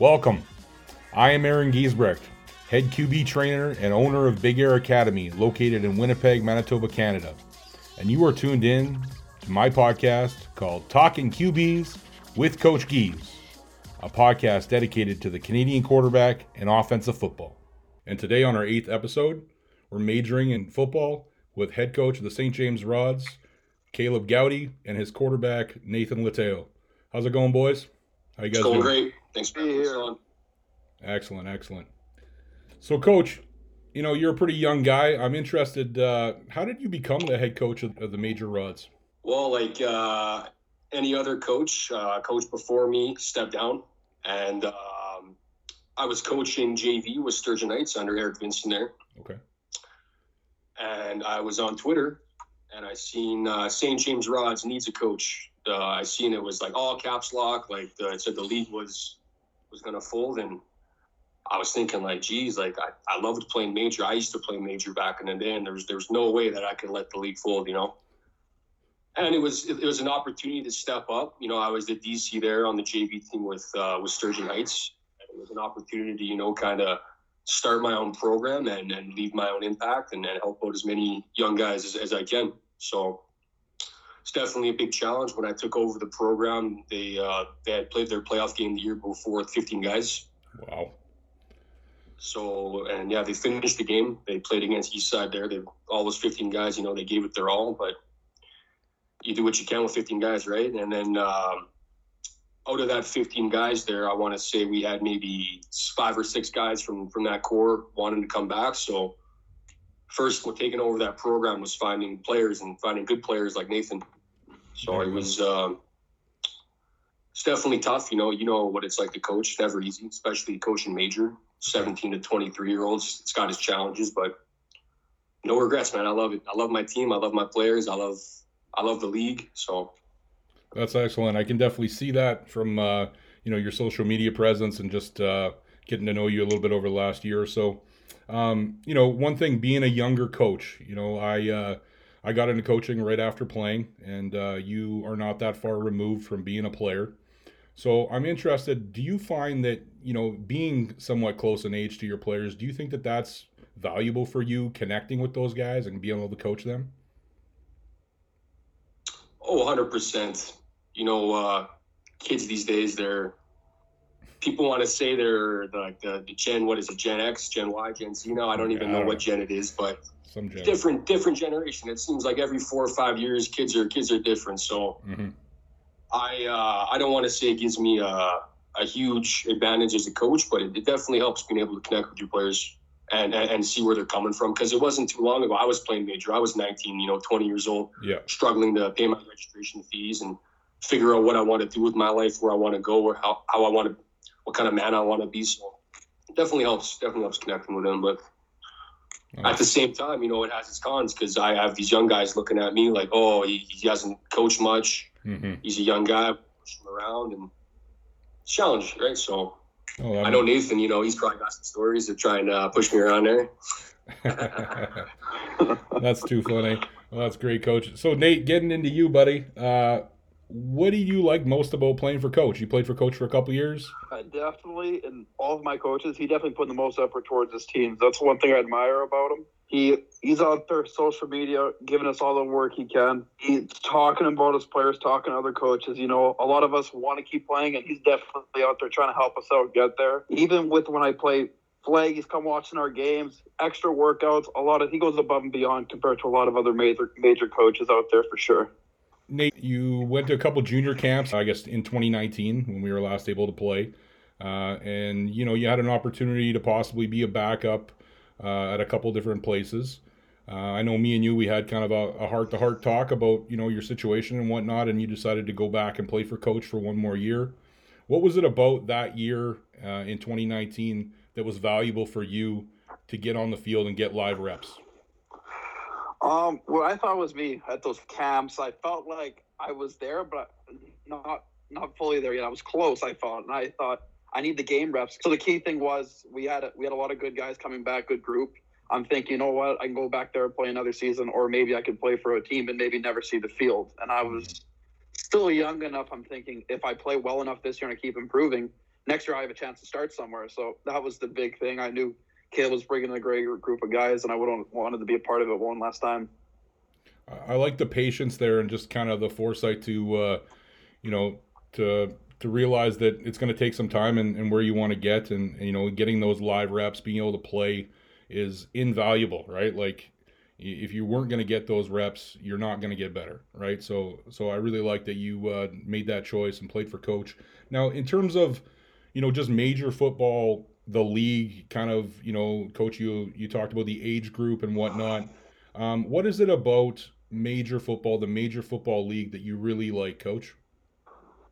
Welcome. I am Aaron Giesbrecht, head QB trainer and owner of Big Air Academy, located in Winnipeg, Manitoba, Canada. And you are tuned in to my podcast called Talking QBs with Coach Gies, a podcast dedicated to the Canadian quarterback and offensive football. And today, on our eighth episode, we're majoring in football with head coach of the St. James Rods, Caleb Gowdy, and his quarterback, Nathan Lateo. How's it going, boys? How you guys it's going doing? great. Thanks for being here. On. Excellent, excellent. So, coach, you know you're a pretty young guy. I'm interested. Uh, how did you become the head coach of, of the Major Rods? Well, like uh, any other coach, uh, coach before me stepped down, and um, I was coaching JV with Sturgeon Heights under Eric Vincent there. Okay. And I was on Twitter, and I seen uh, St. James Rods needs a coach. Uh, I seen it was like all caps lock, like the, it said the league was was gonna fold, and I was thinking like, geez, like I, I loved playing major. I used to play major back in the day, and there's there's no way that I could let the league fold, you know and it was it, was an opportunity to step up. You know, I was the DC there on the JV team with uh, with Sturgeon Heights. It was an opportunity, you know, kind of start my own program and, and leave my own impact and, and help out as many young guys as, as I can. So it's definitely a big challenge. When I took over the program, they uh, they had played their playoff game the year before with 15 guys. Wow. So and yeah, they finished the game. They played against Eastside there. They all those 15 guys, you know, they gave it their all, but you do what you can with 15 guys, right? And then um, out of that 15 guys there, I want to say we had maybe five or six guys from from that core wanting to come back. So first, what taking over that program was finding players and finding good players like Nathan. So it was. Um, it's definitely tough, you know. You know what it's like to coach. It's never easy, especially coaching major, 17 to 23 year olds. It's got its challenges, but no regrets, man. I love it. I love my team. I love my players. I love I love the league. So that's excellent. I can definitely see that from uh, you know your social media presence and just uh, getting to know you a little bit over the last year or so. Um, you know, one thing being a younger coach, you know, I uh, I got into coaching right after playing, and uh, you are not that far removed from being a player. So I'm interested. Do you find that you know being somewhat close in age to your players? Do you think that that's valuable for you connecting with those guys and being able to coach them? Oh, 100%. You know, uh, kids these days, they're people want to say they're like the, the, Gen, what is it, Gen X, Gen Y, Gen Z now. I don't even know what Gen it is, but Some gen. different different generation. It seems like every four or five years, kids are kids are different. So mm-hmm. I uh, I don't want to say it gives me a, a huge advantage as a coach, but it, it definitely helps being able to connect with your players and, and, and see where they're coming from. Because it wasn't too long ago. I was playing major. I was 19, you know, 20 years old, yeah. struggling to pay my registration fees and figure out what I want to do with my life, where I want to go, or how, how I want to, what kind of man I want to be. So definitely helps, definitely helps connecting with them. But at the same time, you know, it has its cons because I have these young guys looking at me like, oh, he, he hasn't coached much. Mm-hmm. He's a young guy, push him around and challenge, right? So Oh, I know Nathan. You know, he's probably got some stories of trying and uh, push me around there. that's too funny. Well, that's great, coach. So Nate, getting into you, buddy. Uh, what do you like most about playing for coach? You played for coach for a couple years. Uh, definitely, and all of my coaches, he definitely put the most effort towards his teams. That's one thing I admire about him he he's out there social media giving us all the work he can. He's talking about his players, talking to other coaches. You know, a lot of us want to keep playing, and he's definitely out there trying to help us out get there. Even with when I play flag, he's come watching our games, extra workouts. A lot of he goes above and beyond compared to a lot of other major major coaches out there for sure. Nate, you went to a couple junior camps, I guess, in 2019 when we were last able to play, uh, and you know you had an opportunity to possibly be a backup uh, at a couple different places. Uh, I know me and you, we had kind of a heart to heart talk about you know your situation and whatnot, and you decided to go back and play for coach for one more year. What was it about that year uh, in 2019 that was valuable for you to get on the field and get live reps? Um, what I thought was me at those camps, I felt like I was there, but not not fully there yet. I was close, I thought, and I thought I need the game reps. So the key thing was we had a, we had a lot of good guys coming back, good group. I'm thinking, you know what, I can go back there and play another season, or maybe I could play for a team and maybe never see the field. And I was still young enough. I'm thinking if I play well enough this year and I keep improving, next year I have a chance to start somewhere. So that was the big thing. I knew Caleb was bringing a great group of guys, and I would have wanted to be a part of it one last time. I like the patience there and just kind of the foresight to, uh, you know, to to realize that it's going to take some time and, and where you want to get. And, and, you know getting those live reps being able to play is invaluable right? Like if you weren't going to get those reps you're not going to get better right? So so i really like that you uh, made that choice and played for coach. Now in terms of you know just major football the league kind of you know coach you you talked about the age group and whatnot. Um, what is it about major football the major football league that you really like coach?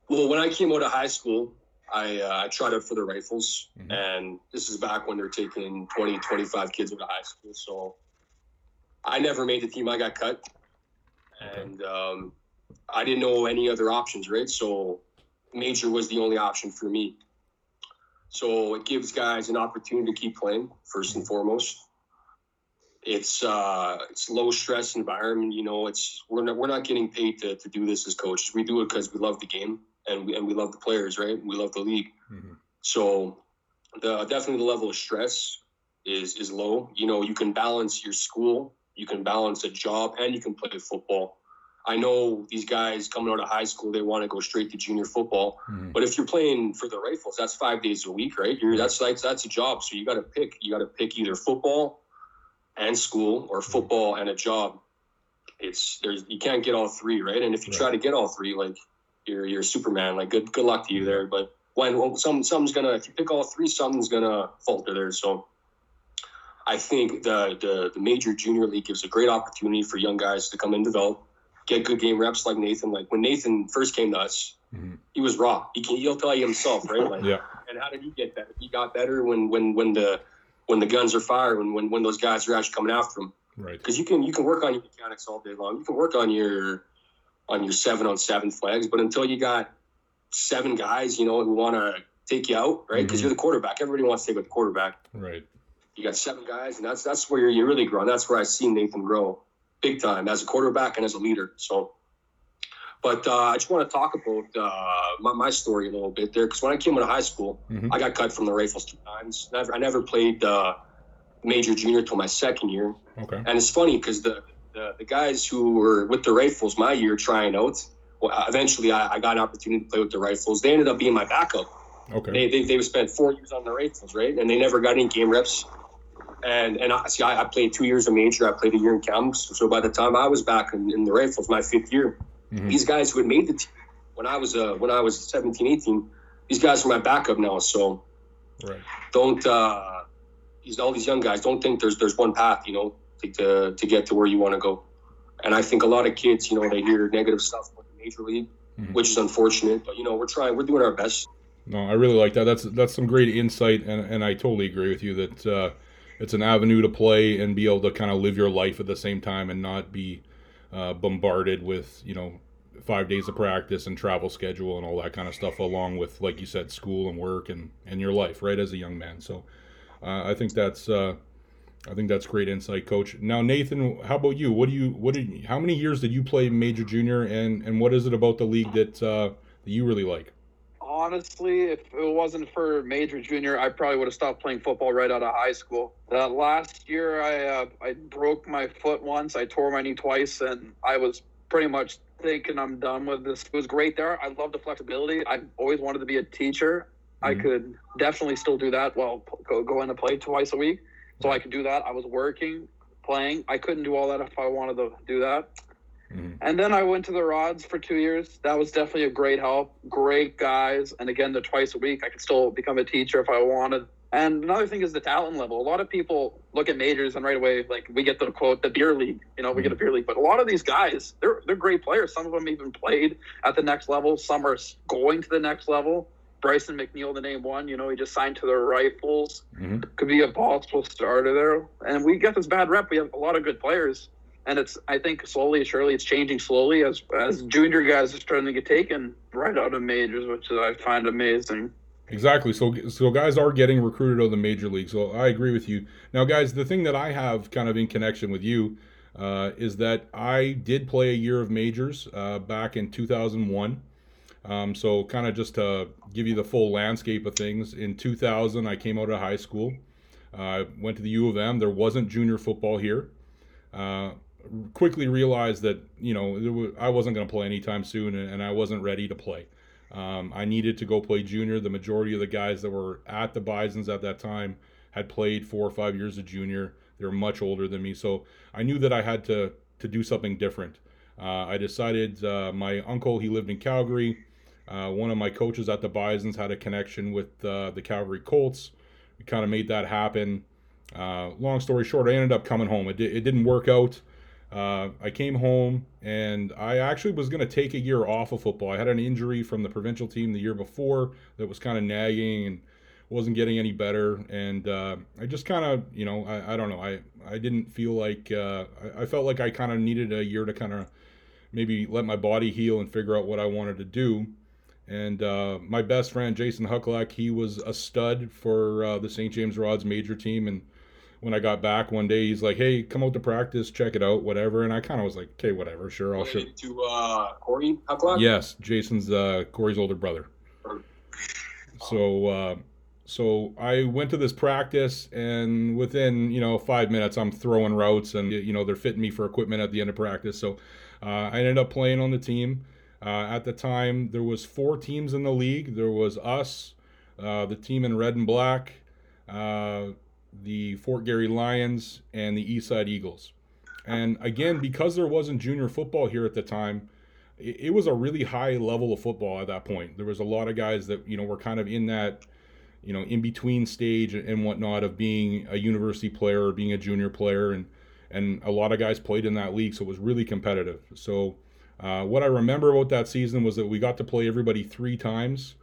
Well when i came out of high school i uh, i tried out for the rifles mm-hmm. and this is back when they're taking 20 25 kids out of high school so i never made the team. I got cut. Okay. and um, i didn't know any other options right? So major was the only option for me so it gives guys an opportunity to keep playing first and foremost. It's uh, it's low stress environment. You know, it's we're not we're not getting paid to, to do this as coaches. We do it because we love the game and we and we love the players, right? We love the league. Mm-hmm. So the definitely the level of stress is is low. You know, you can balance your school, you can balance a job, and you can play football. I know these guys coming out of high school, they want to go straight to junior football. Mm-hmm. But if you're playing for the Rifles, that's five days a week, right? You're, that's like that's a job. So you got to pick. You got to pick either football and school or mm-hmm. football and a job. It's there's you can't get all three, right? And if you right. try to get all three, like you're you're Superman. Like good good luck to you there. But when some something's gonna if you pick all three, something's gonna falter there. So. I think the, the the major junior league gives a great opportunity for young guys to come and develop get good game reps like Nathan. Like when Nathan first came to us, mm-hmm. he was raw. He can he'll tell you himself, right? Like, yeah. And how did he get better? He got better when when when the when the guns are fired, when when when those guys are actually coming after him. Right. Because you can you can work on your mechanics all day long. You can work on your on your seven on seven flags, but until you got seven guys, you know, who want to take you out, right? Because mm-hmm. you're the quarterback. Everybody wants to take out the quarterback. Right. You got seven guys, and that's that's where you're, you're really growing. That's where I see Nathan grow big time as a quarterback and as a leader. So, but uh, I just want to talk about uh, my, my, story a little bit there because when I came out of high school, mm-hmm. I got cut from the Rifles two times. Never, I never played uh, major junior till my second year. Okay. And it's funny because the, the, the guys who were with the Rifles my year trying out, well, eventually I, I, got an opportunity to play with the Rifles. They ended up being my backup. Okay. They, they, they spent four years on the Rifles, right? And they never got any game reps and and I see I, I, played two years of major. I played a year in camps. So by the time I was back in, in the Rifles, my fifth year, mm-hmm. these guys who had made the team when I was uh, when I was 17, 18, these guys are my backup now. So right. don't uh, these all these young guys don't think there's there's one path, you know, to to, to get to where you want to go. And I think a lot of kids, you know, they hear negative stuff about the major league, mm-hmm. which is unfortunate. But you know, we're trying, we're doing our best. No, I really like that. That's that's some great insight, and, and I totally agree with you that uh, it's an avenue to play and be able to kind of live your life at the same time and not be uh, bombarded with you know five days of practice and travel schedule and all that kind of stuff along with like you said school and work and and your life right as a young man. So uh, i think that's uh, i think that's great insight coach. Now nathan how about you? What do you what did how many years did you play major junior and and what is it about the league that uh, that you really like honestly, if it wasn't for major junior, I probably would have stopped playing football right out of high school. That last year, I uh, I broke my foot once. I tore my knee twice, and I was pretty much thinking I'm done with this. It was great there. I love the flexibility. I always wanted to be a teacher. Mm-hmm. I could definitely still do that. Well, go, go in to play twice a week, so I could do that. I was working, playing. I couldn't do all that if I wanted to do that. Mm-hmm. And then I went to the Rods for two years. That was definitely a great help. Great guys. And again, the twice a week, I could still become a teacher if I wanted. And another thing is the talent level. A lot of people look at majors and right away, like we get the quote, the beer league. You know, we get a mm-hmm. beer league. But a lot of these guys, they're they're great players. Some of them even played at the next level. Some are going to the next level. Bryson McNeil, the name one, you know, he just signed to the Rifles. Mm-hmm. Could be a possible starter there. And we get this bad rep. We have a lot of good players and it's I think slowly, surely, it's changing slowly as as junior guys are starting to get taken right out of majors, which I find amazing. Exactly. So so guys are getting recruited out of the major leagues. So I agree with you. Now, guys, the thing that I have kind of in connection with you uh, is that I did play a year of majors uh, back in 2001. Um, so, kind of just to give you the full landscape of things, in 2000, I came out of high school. I uh, went to the U of M. There wasn't junior football here. Uh, quickly realized that you know I wasn't going to play anytime soon, and, and, I wasn't ready to play. Um, I needed to go play junior. The majority of the guys that were at the Bisons at that time had played four or five years of junior. They were much older than me, so I knew that I had to to do something different. Uh, I decided uh, my uncle he lived in Calgary. Uh, one of my coaches at the Bisons had a connection with uh, the Calgary Colts. We kind of made that happen. Uh, long story short, I ended up coming home. It, di- it didn't work out. Uh, I came home and I actually was going to take a year off of football. I had an injury from the provincial team the year before that was kind of nagging and wasn't getting any better. And uh, I just kind of, you know, I, I, don't know. I, I didn't feel like, uh, I, I, felt like I kind of needed a year to kind of maybe let my body heal and figure out what I wanted to do. And uh, my best friend, Jason Hucklack, he was a stud for uh, the St. James Rods major team. And when I got back one day, he's like, "Hey, come out to practice, check it out, whatever." And I kind of was like, "Okay, whatever, sure, I'll show." To uh, Corey Hucklack. Yes, Jason's uh, Corey's older brother. So, uh, so I went to this practice, and within you know five minutes, I'm throwing routes, and you know they're fitting me for equipment at the end of practice. So, uh, I ended up playing on the team. Uh, at the time, there was four teams in the league. There was us, uh, the team in red and black, uh, the Fort Garry Lions, and the Eastside Eagles. And again, because there wasn't junior football here at the time, it, it was a really high level of football at that point. There was a lot of guys that you know were kind of in that you know in between stage and whatnot of being a university player or being a junior player and and a lot of guys played in that league so it was really competitive so uh, what i remember about that season was that we got to play everybody three times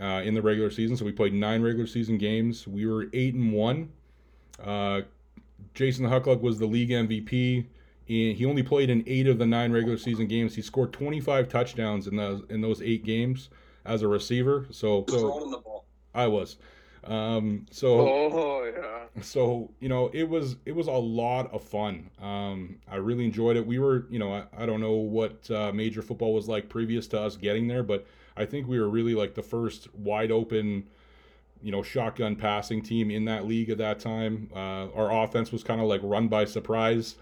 uh, in the regular season. So we played nine regular season games. We were eight and one. Uh, Jason Hucklack was the league MVP. And he only played in eight of the nine regular season games. He scored 25 touchdowns in those in those eight games as a receiver. So, so I was. Um, so oh yeah. So you know it was it was a lot of fun. Um, I really enjoyed it. We were you know I, I don't know what uh, major football was like previous to us getting there, but I think we were really like the first wide open, you know, shotgun passing team in that league at that time. Uh, our offense was kind of like run by surprise.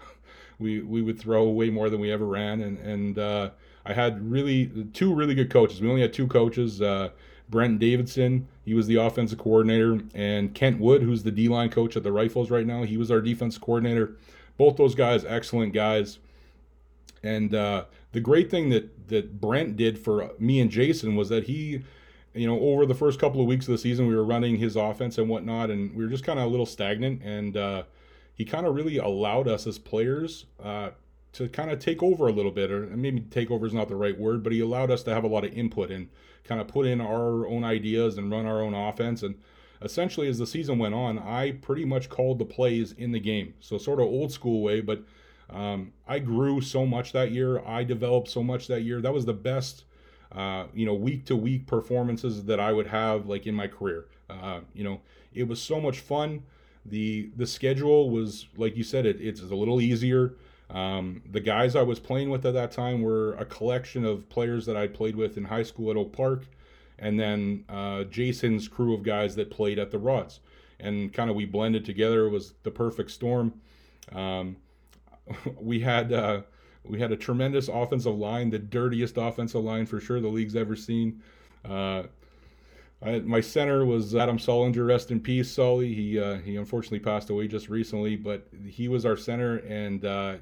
We we would throw way more than we ever ran, and and uh, I had really two really good coaches. We only had two coaches. Uh, Brent Davidson, he was the offensive coordinator, and Kent Wood, who's the D line coach at the Rifles right now, he was our defense coordinator. Both those guys, excellent guys. And uh, the great thing that that Brent did for me and Jason was that he, you know, over the first couple of weeks of the season, we were running his offense and whatnot, and we were just kind of a little stagnant. And uh, he kind of really allowed us as players uh, to kind of take over a little bit, or maybe take over is not the right word, but he allowed us to have a lot of input and kind of put in our own ideas and run our own offense. And essentially, as the season went on, I pretty much called the plays in the game. So sort of old school way, but um, I grew so much that year. I developed so much that year. That was the best, uh, you know, week to week performances that I would have like in my career. Uh, you know, it was so much fun. The the schedule was like you said, it, it's a little easier. Um, the guys I was playing with at that time were a collection of players that I played with in high school at Oak Park, and then uh, Jason's crew of guys that played at the Rods, and kind of we blended together. It was the perfect storm. Um, we had uh, we had a tremendous offensive line, the dirtiest offensive line for sure the league's ever seen. Uh, I, my center was Adam Solinger, rest in peace, Sully. He uh, he unfortunately passed away just recently, but he was our center, and uh,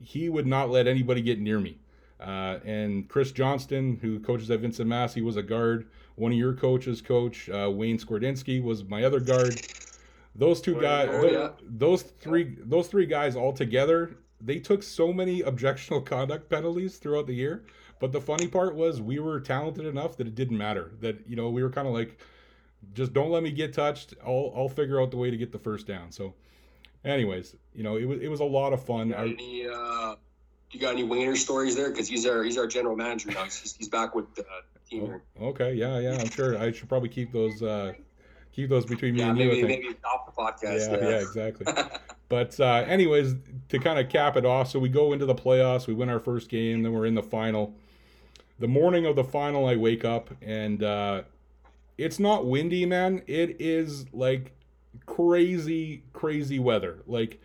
he would not let anybody get near me. Uh, and Chris Johnston, who coaches at Vincent Massey, was a guard. One of your coaches, Coach uh, Wayne Skordinsky, was my other guard. Those two oh, guys, oh, those, yeah. those, three, those three guys all together, they took so many objectionable conduct penalties throughout the year. But the funny part was we were talented enough that it didn't matter. That you know we were kind of like, just don't let me get touched. I'll I'll figure out the way to get the first down. So, anyways, you know it was it was a lot of fun. Got any, uh, you got any Wayner stories there? Because he's our he's our general manager now. He's, he's back with the team. Oh, okay, yeah, yeah. I'm sure I should probably keep those. Uh, keep those between me yeah, and maybe, you. Maybe podcast. Yeah, yeah, yeah exactly. but uh, anyways, to kind of cap it off, so we go into the playoffs. We win our first game, then we're in the final. the morning of the final, I wake up and uh, it's not windy, man. It is like crazy, crazy weather. Like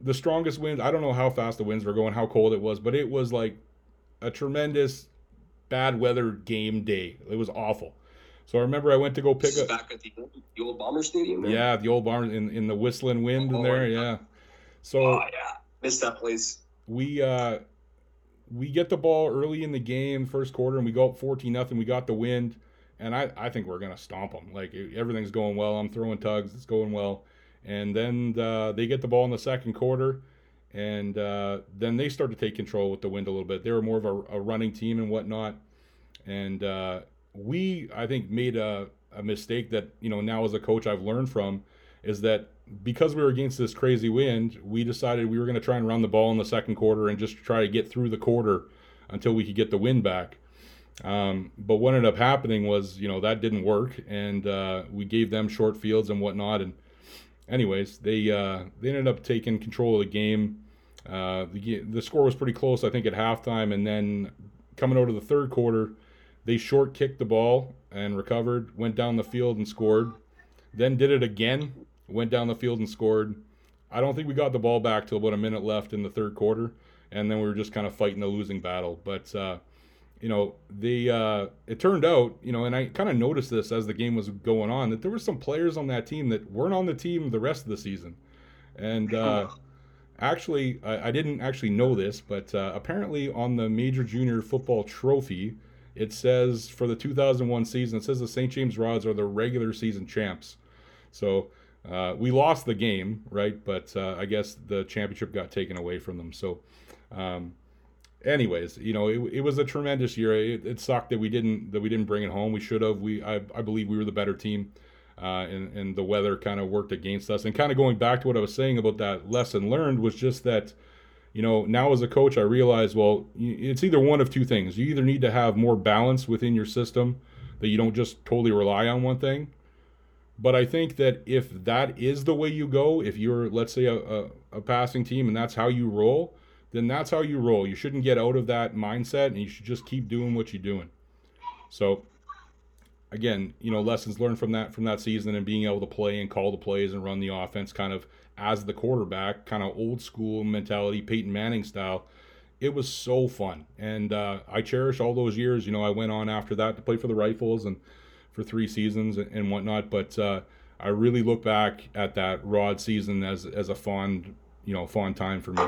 the strongest winds. I don't know how fast the winds were going, how cold it was, but it was like a tremendous bad weather game day. It was awful. So I remember I went to go pick up back at the, the old Bomber Stadium. There? Yeah, the old Bomber in, in the whistling wind oh, in there. Yeah. So oh, yeah, missed that place. We uh we get the ball early in the game, first quarter, and we go up fourteen nothing. We got the wind, and I I think we're gonna stomp them. Like everything's going well. I'm throwing tugs. It's going well, and then uh, they get the ball in the second quarter. And uh, then they start to take control with the wind a little bit. They were more of a, a running team and whatnot. And uh, we I think made a, a mistake that you know now as a coach I've learned from is that because we were against this crazy wind, we decided we were going to try and run the ball in the second quarter and just try to get through the quarter until we could get the wind back. Um, but what ended up happening was, you know, that didn't work, and uh, we gave them short fields and whatnot. And anyways, they uh, they ended up taking control of the game. Uh, the the score was pretty close, I think, at halftime, and then coming out of the third quarter, they short kicked the ball and recovered, went down the field and scored. Then did it again, went down the field and scored. I don't think we got the ball back till about a minute left in the third quarter, and then we were just kind of fighting a losing battle. But uh, you know, the uh, it turned out, you know, and I kind of noticed this as the game was going on that there were some players on that team that weren't on the team the rest of the season, and uh, actually, I, I, didn't actually know this, but uh, apparently on the Major Junior Football Trophy it says for the 2001 season, it says the St. James Rods are the regular season champs. So uh, we lost the game, right? But uh, I guess the championship got taken away from them. So, um, anyways, you know, it, it, was a tremendous year. It, it, sucked that we didn't that we didn't bring it home. We should have. We I, I believe we were the better team. Uh, and, and the weather kind of worked against us. And kind of going back to what I was saying about that lesson learned was just that you know, now as a coach, I realize, well, it's either one of two things. You either need to have more balance within your system that you don't just totally rely on one thing. But I think that if that is the way you go, if you're, let's say, a, a, a passing team and that's how you roll, then that's how you roll. You shouldn't get out of that mindset and you should just keep doing what you're doing. So, again, you know, lessons learned from that from that season and being able to play and call the plays and run the offense kind of as the quarterback, kind of old school mentality, Peyton Manning style. It was so fun, and uh, I cherish all those years. You know, I went on after that to play for the Rifles and for three seasons and, and whatnot. But uh, I really look back at that Rod season as as a fond, you know, fond time for me.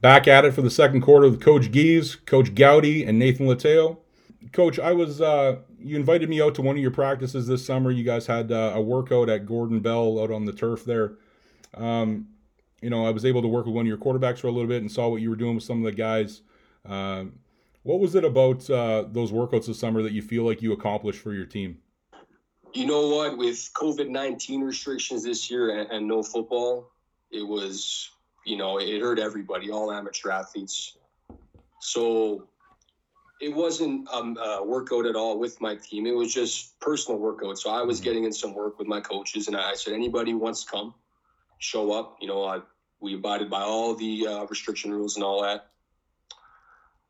Back at it for the second quarter with Coach Gies, Coach Gowdy, and Nathan Lateo. Coach, I was uh, you invited me out to one of your practices this summer. You guys had uh, a workout at Gordon Bell out on the turf there. Um, you know, I was able to work with one of your quarterbacks for a little bit and saw what you were doing with some of the guys. Uh, what was it about uh, those workouts this summer that you feel like you accomplished for your team? You know what? With COVID nineteen restrictions this year and, and no football, it was you know, it hurt everybody, all amateur athletes. So it wasn't um, a workout at all with my team. It was just personal workout. So I was mm-hmm. getting in some work with my coaches, and I said, anybody wants to come, show up. You know, I, we abided by all the uh, restriction rules and all that.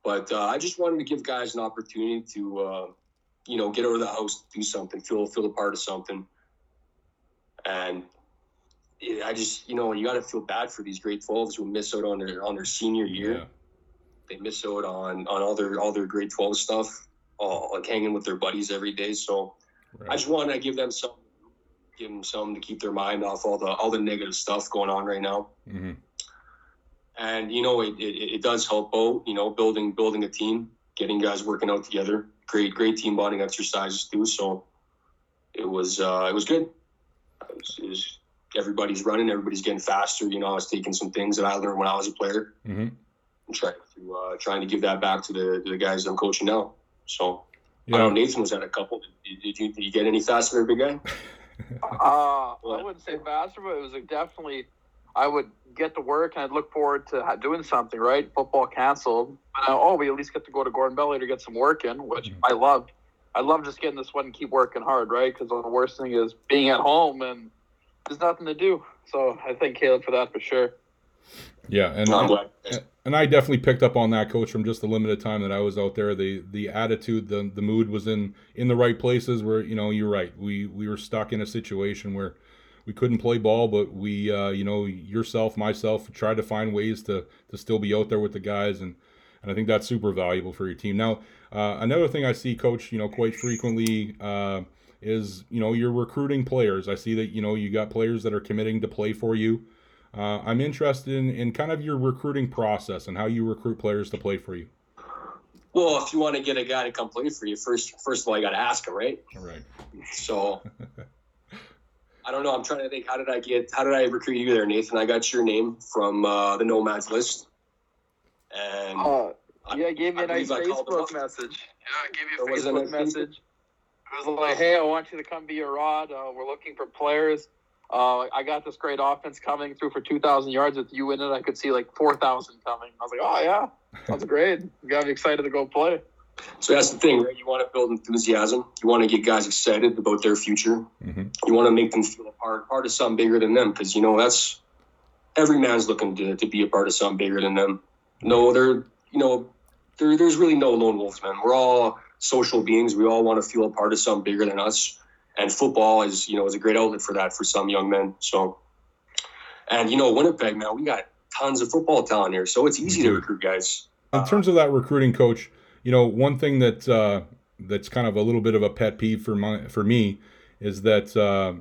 But uh, I just wanted to give guys an opportunity to, uh, you know, get out of the house, do something, feel feel a part of something. And I just you know you got to feel bad for these grade 12s who miss out on their on their senior year. Yeah. They miss out on on all their all their grade 12 stuff, all, like hanging with their buddies every day. So right. I just want to give them some give them some to keep their mind off all the all the negative stuff going on right now. Mm-hmm. And you know it, it, it does help out. You know building building a team, getting guys working out together. Great great team bonding exercises too. So it was uh, it was good. It was, it was everybody's running, everybody's getting faster. You know, I was taking some things that I learned when I was a player mm-hmm. and trying to uh, trying to give that back to the, to the guys I'm coaching now. So yeah. I know Nathan was at a couple. Did, did, you, did you get any faster, big guy? uh, I wouldn't say faster, but it was definitely. I would get to work and I'd look forward to doing something. Right, football canceled. But, uh, oh, we at least get to go to Gordon Belly to get some work in, which mm-hmm. I loved. I love just getting this one and keep working hard, right? Because the worst thing is being at home and there's nothing to do. So I thank Caleb for that for sure. Yeah, and I'm glad. and I definitely picked up on that, coach, from just the limited time that I was out there. The the attitude, the the mood was in in the right places. Where you know you're right. We we were stuck in a situation where we couldn't play ball, but we uh, you know yourself, myself, tried to find ways to to still be out there with the guys, and and I think that's super valuable for your team. Now, uh, another thing I see, coach, you know, quite frequently. Uh, is you know you're recruiting players. I see that you know you got players that are committing to play for you. Uh, I'm interested in, in kind of your recruiting process and how you recruit players to play for you. Well, if you want to get a guy to come play for you, first first of all, you got to ask him, right? All right. So I don't know. I'm trying to think. How did I get? How did I recruit you there, Nathan? I got your name from uh, the Nomads list, and Uh, yeah, I gave me a nice believe I called him Facebook message. Yeah, I gave you a Facebook message. It was like, hey, I want you to come be a rod. Uh, we're looking for players. Uh, I got this great offense coming through for 2,000 yards. With you in it, I could see like 4,000 coming. I was like, oh, yeah, that's great. You got me excited to go play. so that's the thing, right? You want to build enthusiasm. You want to get guys excited about their future. Mm-hmm. You want to make them feel a part part of something bigger than them, because you know that's every man's looking to, to be a part of something bigger than them. No, they're you know there, there's really no lone wolves, man. We're all social beings. We all want to feel a part of something bigger than us. And football is, you know, is a great outlet for that for some young men. So, and you know, Winnipeg, man, we got tons of football talent here, so it's easy to recruit guys. In terms of that recruiting coach, you know, one thing that uh, that's kind of a little bit of a pet peeve for my for me is that uh,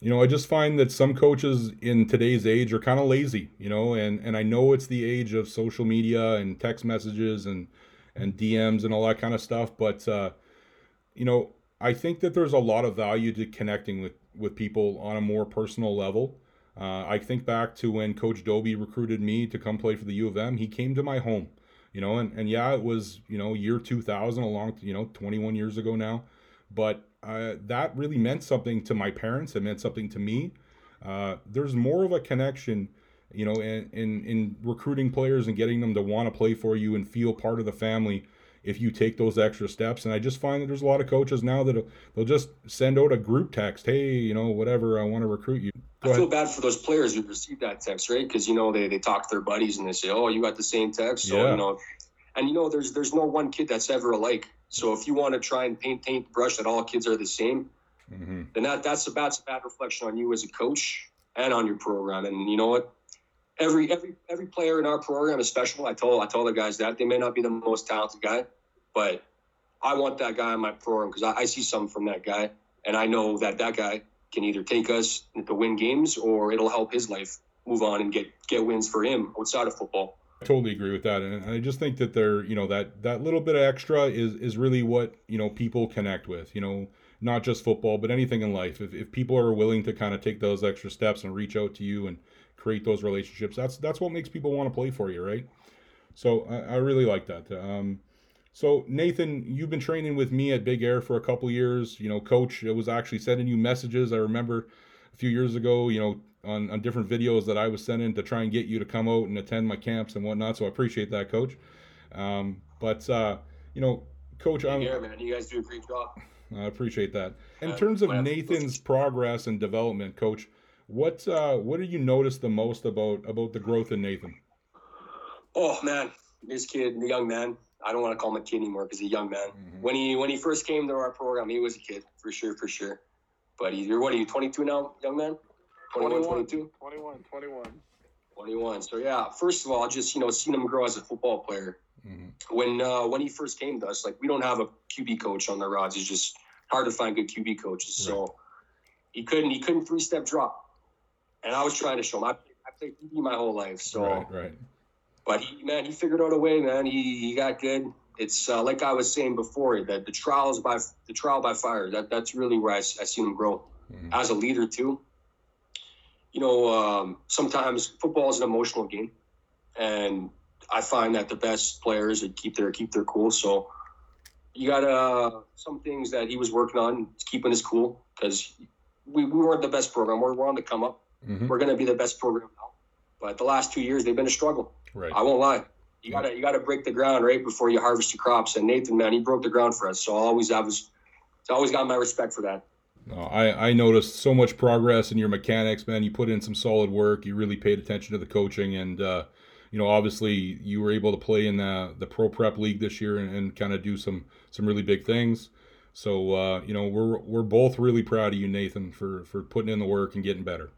you know I just find that some coaches in today's age are kind of lazy, you know, and and I know it's the age of social media and text messages and and DMs and all that kind of stuff, but uh, you know, I think that there's a lot of value to connecting with with people on a more personal level. Uh, I think back to when Coach Dobie recruited me to come play for the U of M. He came to my home you know and, and yeah it was you know year 2000 a long you know 21 years ago now but uh, that really meant something to my parents it meant something to me uh, there's more of a connection you know in, in in recruiting players and getting them to want to play for you and feel part of the family if you take those extra steps and i just find that there's a lot of coaches now that they'll just send out a group text hey you know whatever i want to recruit you Go I feel ahead. bad for those players who receive that text, right? Because you know they, they talk to their buddies and they say, "Oh, you got the same text." So Yeah. you know, and you know, there's there's no one kid that's ever alike. So if you want to try and paint paint the brush that all kids are the same, hmm then that that's a that's a bad reflection on you as a coach and on your program. And you know what? Every every every player in our program is special. I told I told the guys that they may not be the most talented guy, but I want that guy in my program because I, I see something from that guy, and I know that that guy can either take us to win games or it'll help his life move on and get get wins for him outside of football. I totally agree with that, and I just think that they're, you know, that that little bit of extra is is really what you know people connect with. You know, not just football, but anything in life. If if people are willing to kind of take those extra steps and reach out to you and create those relationships, that's that's what makes people want to play for you, right? So I, I really like that. Um, so Nathan, you've been training with me at Big Air for a couple years. You know, Coach it was actually sending you messages. I remember a few years ago. You know, on, on different videos that I was sending to try and get you to come out and attend my camps and whatnot. So I appreciate that, Coach. Um, but uh, you know, Coach, I'm, Yeah, man, you guys do a great job. I appreciate that. In Uh, terms of Nathan's progress and development, Coach, what uh, what did you notice the most about about the growth in Nathan? Oh man, this kid, the young man. I don't want to call him a kid anymore because he's a young man. Mhm. When he when he first came to our program, he was a kid for sure, for sure. But he, you're what are you, 22 now, young man? 21, 22, 21, 21. 21. So yeah, first of all, just you know, seeing him grow as a football player. Mhm. When uh, when he first came to us, like we don't have a QB coach on the rods. It's just hard to find good QB coaches. So he couldn't he couldn't three step drop, and I was trying to show him. I, I played QB my whole life, so. Right, right. But he, man, he figured out a way, man. He, he got good. It's uh, like I was saying before that the trials by the trial by fire. That that's really where I, I seen him grow Mhm. as a leader too. You know, um, sometimes football is an emotional game, and I find that the best players would keep their keep their cool. So you got uh, some things that he was working on, keeping his cool because we, we weren't the best program. We're, we're on the come up. Mhm. We're going to be the best program now. But the last two years, they've been a struggle. Right. I won't lie. You gotta you gotta break the ground right before you harvest your crops. And Nathan, man, he broke the ground for us. So I always I was I always got my respect for that. Uh, I, I noticed so much progress in your mechanics, man. You put in some solid work. You really paid attention to the coaching, and uh, you know, obviously, you were able to play in the the pro prep league this year and, and kind of do some some really big things. So uh, you know, we're we're both really proud of you, Nathan, for for putting in the work and getting better.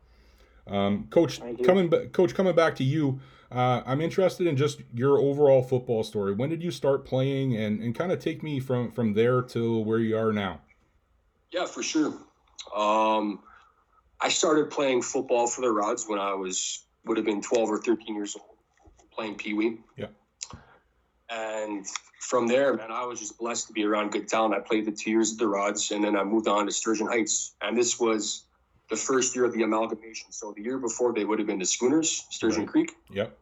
Um, coach, coming coach, coming back to you. Uh, I'm interested in just your overall football story. When did you start playing, and, and kind of take me from from there to where you are now? Yeah, for sure. Um, I started playing football for the Rods when I was would have been 12 or 13 years old, playing Pee Wee. Yeah. And from there, man, I was just blessed to be around good talent. I played the two years at the Rods, and then I moved on to Sturgeon Heights. And this was the first year of the amalgamation. So the year before, they would have been the Schooners, Sturgeon Right. Creek. Yep.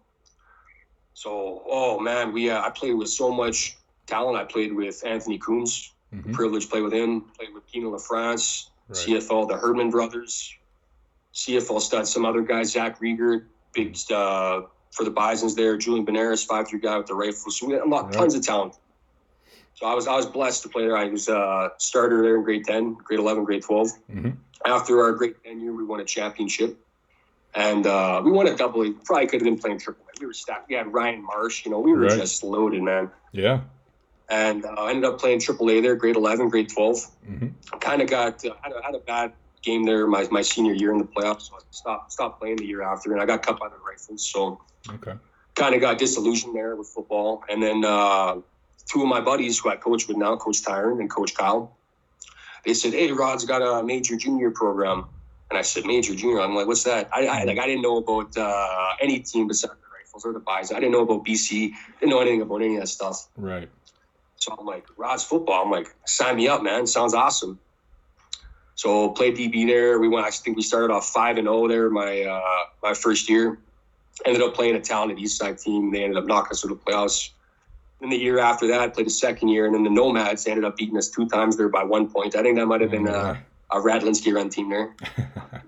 So, oh man, we uh, I played with so much talent. I played with Anthony Coombs, hmm privilege to play with him. Played with Kienan LaFrance, Right. CFL, the Herdman brothers, CFL stud, some other guys, Zach Rieger, big uh, for the Bisons there, Julian Benares, five year guy with the Rifles. So we had a lot, Right. tons of talent. So I was I was blessed to play there. I was a starter there in grade ten, grade eleven, grade twelve. hmm After our grade ten year, we won a championship, and uh, we won a double. A. Probably could have been playing triple. We were stacked. We had Ryan Marsh. You know, we were Right. just loaded, man. Yeah. And uh, I ended up playing triple A there, grade eleven, grade twelve hmm kind of got uh, had, a, had a bad game there my, my senior year in the playoffs. So I stopped stopped playing the year after, and I got cut by the Rifles. So Okay. kind of got disillusioned there with football. And then uh, two of my buddies who I coach with now, Coach Tyron and Coach Kyle, they said, "Hey, Rod's got a major junior program." And I said, "Major junior." I'm like, "What's that?" I, I like I didn't know about uh, any team besides the Rifles or the Bison. I didn't know about BC. Didn't know anything about any of that stuff. Right. So I'm like, Rod's football. I'm like, sign me up, man. Sounds awesome. So played DB there. We went. I think we started off five and zero there my uh, my first year. Ended up playing a talented East Side team. They ended up knocking us to the playoffs. Then the year after that, I played the second year, and then the Nomads ended up beating us two times there by one point. I think that might have been uh, a Radlinsky run team there.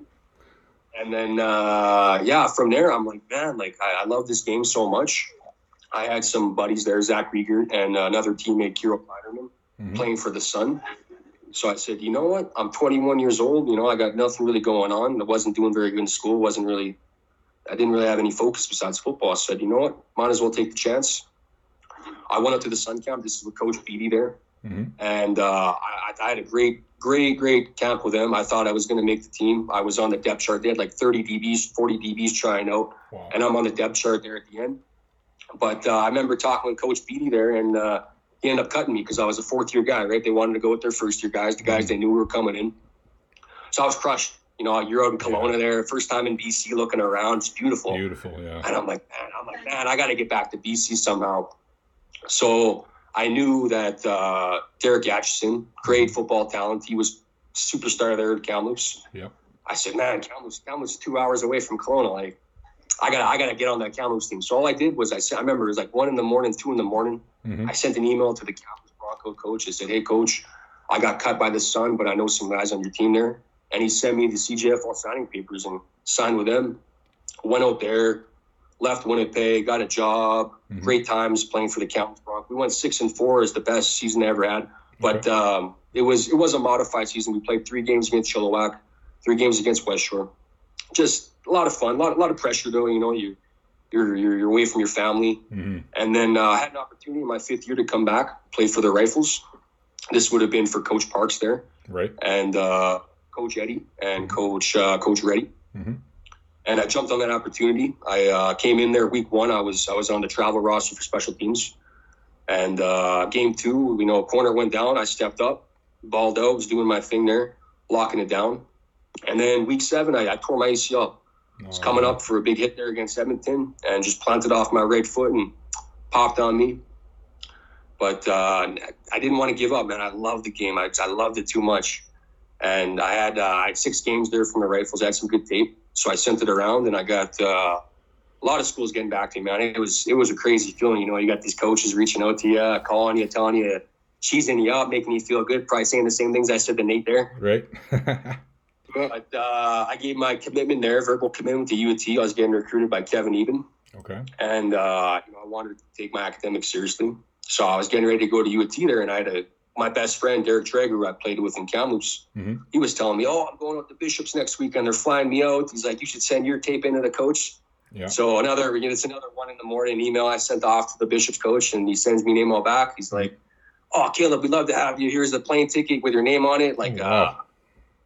And then, uh, yeah, from there, I'm like, man, like I, I love this game so much. I had some buddies there, Zach Rieger and another teammate, Kiro Kleiderman, Mhm. playing for the Sun. So I said, you know what? I'm 21 years old. You know, I got nothing really going on. I wasn't doing very good in school. wasn't really, I didn't really have any focus besides football. I said, you know what? Might as well take the chance. I went up to the Sun camp. This is with Coach Beatty there Mhm. and uh, I, I had a great, great, great camp with them. I thought I was going to make the team. I was on the depth chart. They had like 30 DBs, 40 DBs trying out, Wow. and I'm on the depth chart there at the end. But uh, I remember talking with Coach Beatty there, and uh, he ended up cutting me because I was a fourth year guy, right? They wanted to go with their first year guys, the guys they knew were coming in. So I was crushed. You know, you're out in Kelowna there, first time in BC, looking around. It's beautiful. Beautiful. Yeah. And I'm like, man, I'm like, man, I got to get back to BC somehow. So I knew that uh, Derek Atchison, great football talent, he was superstar there at Kamloops. Yep. I said, man, Kamloops, Kamloops two hours away from Kelowna. Like, I got, to I got to get on that Kamloops team. So all I did was I said, I remember it was like one in the morning, two in the morning. hmm I sent an email to the Kamloops Bronco coach. I said, hey, coach, I got cut by the Sun, but I know some guys on your team there. And he sent me the CJFL signing papers and signed with them. Went out there, left Winnipeg, got a job. Mhm. Great times playing for the Kamloops Bronco. We went six and four is the best season I ever had. But um, it was it was a modified season. We played three games against Chilliwack, three games against West Shore. Just a lot of fun, a lot, a lot of pressure though. You know, you you're, you're you're away from your family. hmm And then uh, I had an opportunity in my fifth year to come back, play for the Rifles. This would have been for Coach Parks there, Right. and uh, Coach Eddie and Coach uh, Coach Reddy. And I jumped on that opportunity. I uh, came in there week one. I was I was on the travel roster for special teams. And uh, game two, you know, corner went down. I stepped up, balled out, was doing my thing there, locking it down. And then week seven, I, I tore my ACL. It's coming up for a big hit there against Edmonton and just planted off my right foot and popped on me. But uh, I didn't want to give up, man. I loved the game. I, I loved it too much. And I had uh, I had six games there from the Rifles. I had some good tape, so I sent it around, and I got uh, a lot of schools getting back to me, man. It was it was a crazy feeling. You know, you got these coaches reaching out to you, calling you, telling you, cheesing you up, making you feel good, probably saying the same things I said to Nate there. Right. But uh, I gave my commitment there, verbal commitment to UT. I was getting recruited by Kevin Even, okay. and uh, you know, I wanted to take my academics seriously. So I was getting ready to go to UT there, and I had a my best friend Derek Traeger, who I played with in Kamloops, Mhm. he was telling me, "Oh, I'm going up to Bishops next week, and They're flying me out." He's like, "You should send your tape into the coach." Yeah. So another, you know, it's another one in the morning email I sent off to the Bishops coach, and he sends me an email back. He's like, "Oh, Caleb, we'd love to have you. Here's the plane ticket with your name on it." Like, wow. uh,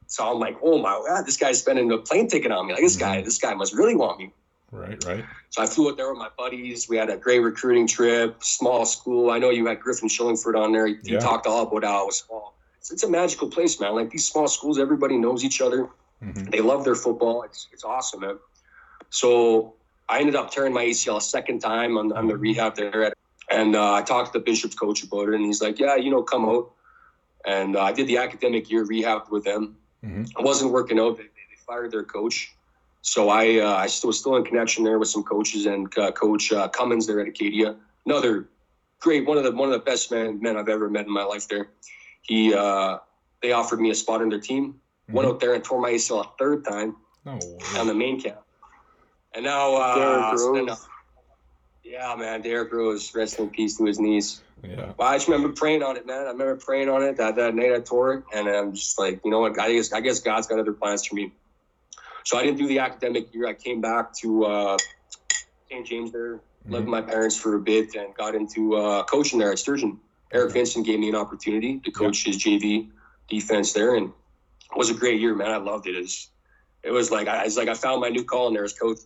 so I'm like, "Oh my god, this guy's spending a plane ticket on me. Like, this guy, Mm-hmm. this guy must really want me." Right. Right. So I flew up there with my buddies. We had a great recruiting trip, small school. I know you had Griffin Shillingford on there. He, Yeah. talked all about how it was small. It's, it's a magical place, man. Like these small schools, everybody knows each other. Mhm. They love their football. It's, it's awesome, man. So I ended up tearing my ACL a second time on, on the rehab there. And uh, I talked to the Bishop's coach about it, and he's like, yeah, you know, come out. And uh, I did the academic year rehab with them. Mhm. It wasn't working out. They, they fired their coach. So I uh, I still was still in connection there with some coaches and uh, Coach uh, Cummins there at Acadia, another great one of the one of the best men men I've ever met in my life. There, he uh, they offered me a spot on their team. Went Mhm. out there and tore my ACL a third time No. on the main camp, and now uh, Derrick so then, Rose. uh, yeah, man, Derrick Rose, rest in peace to his knees. Yeah. Well, I just remember praying on it, man. I remember praying on it that, that night I tore it, and I'm just like, you know what? I guess I guess God's got other plans for me. So I didn't do the academic year. I came back to uh, St. James there, lived with my parents for a bit, and got into uh, coaching there at Sturgeon. Eric Okay. Vincent gave me an opportunity to coach his JV defense there, and it was a great year, man. I loved it. It was, it was like I it's like I found my new calling there as coach,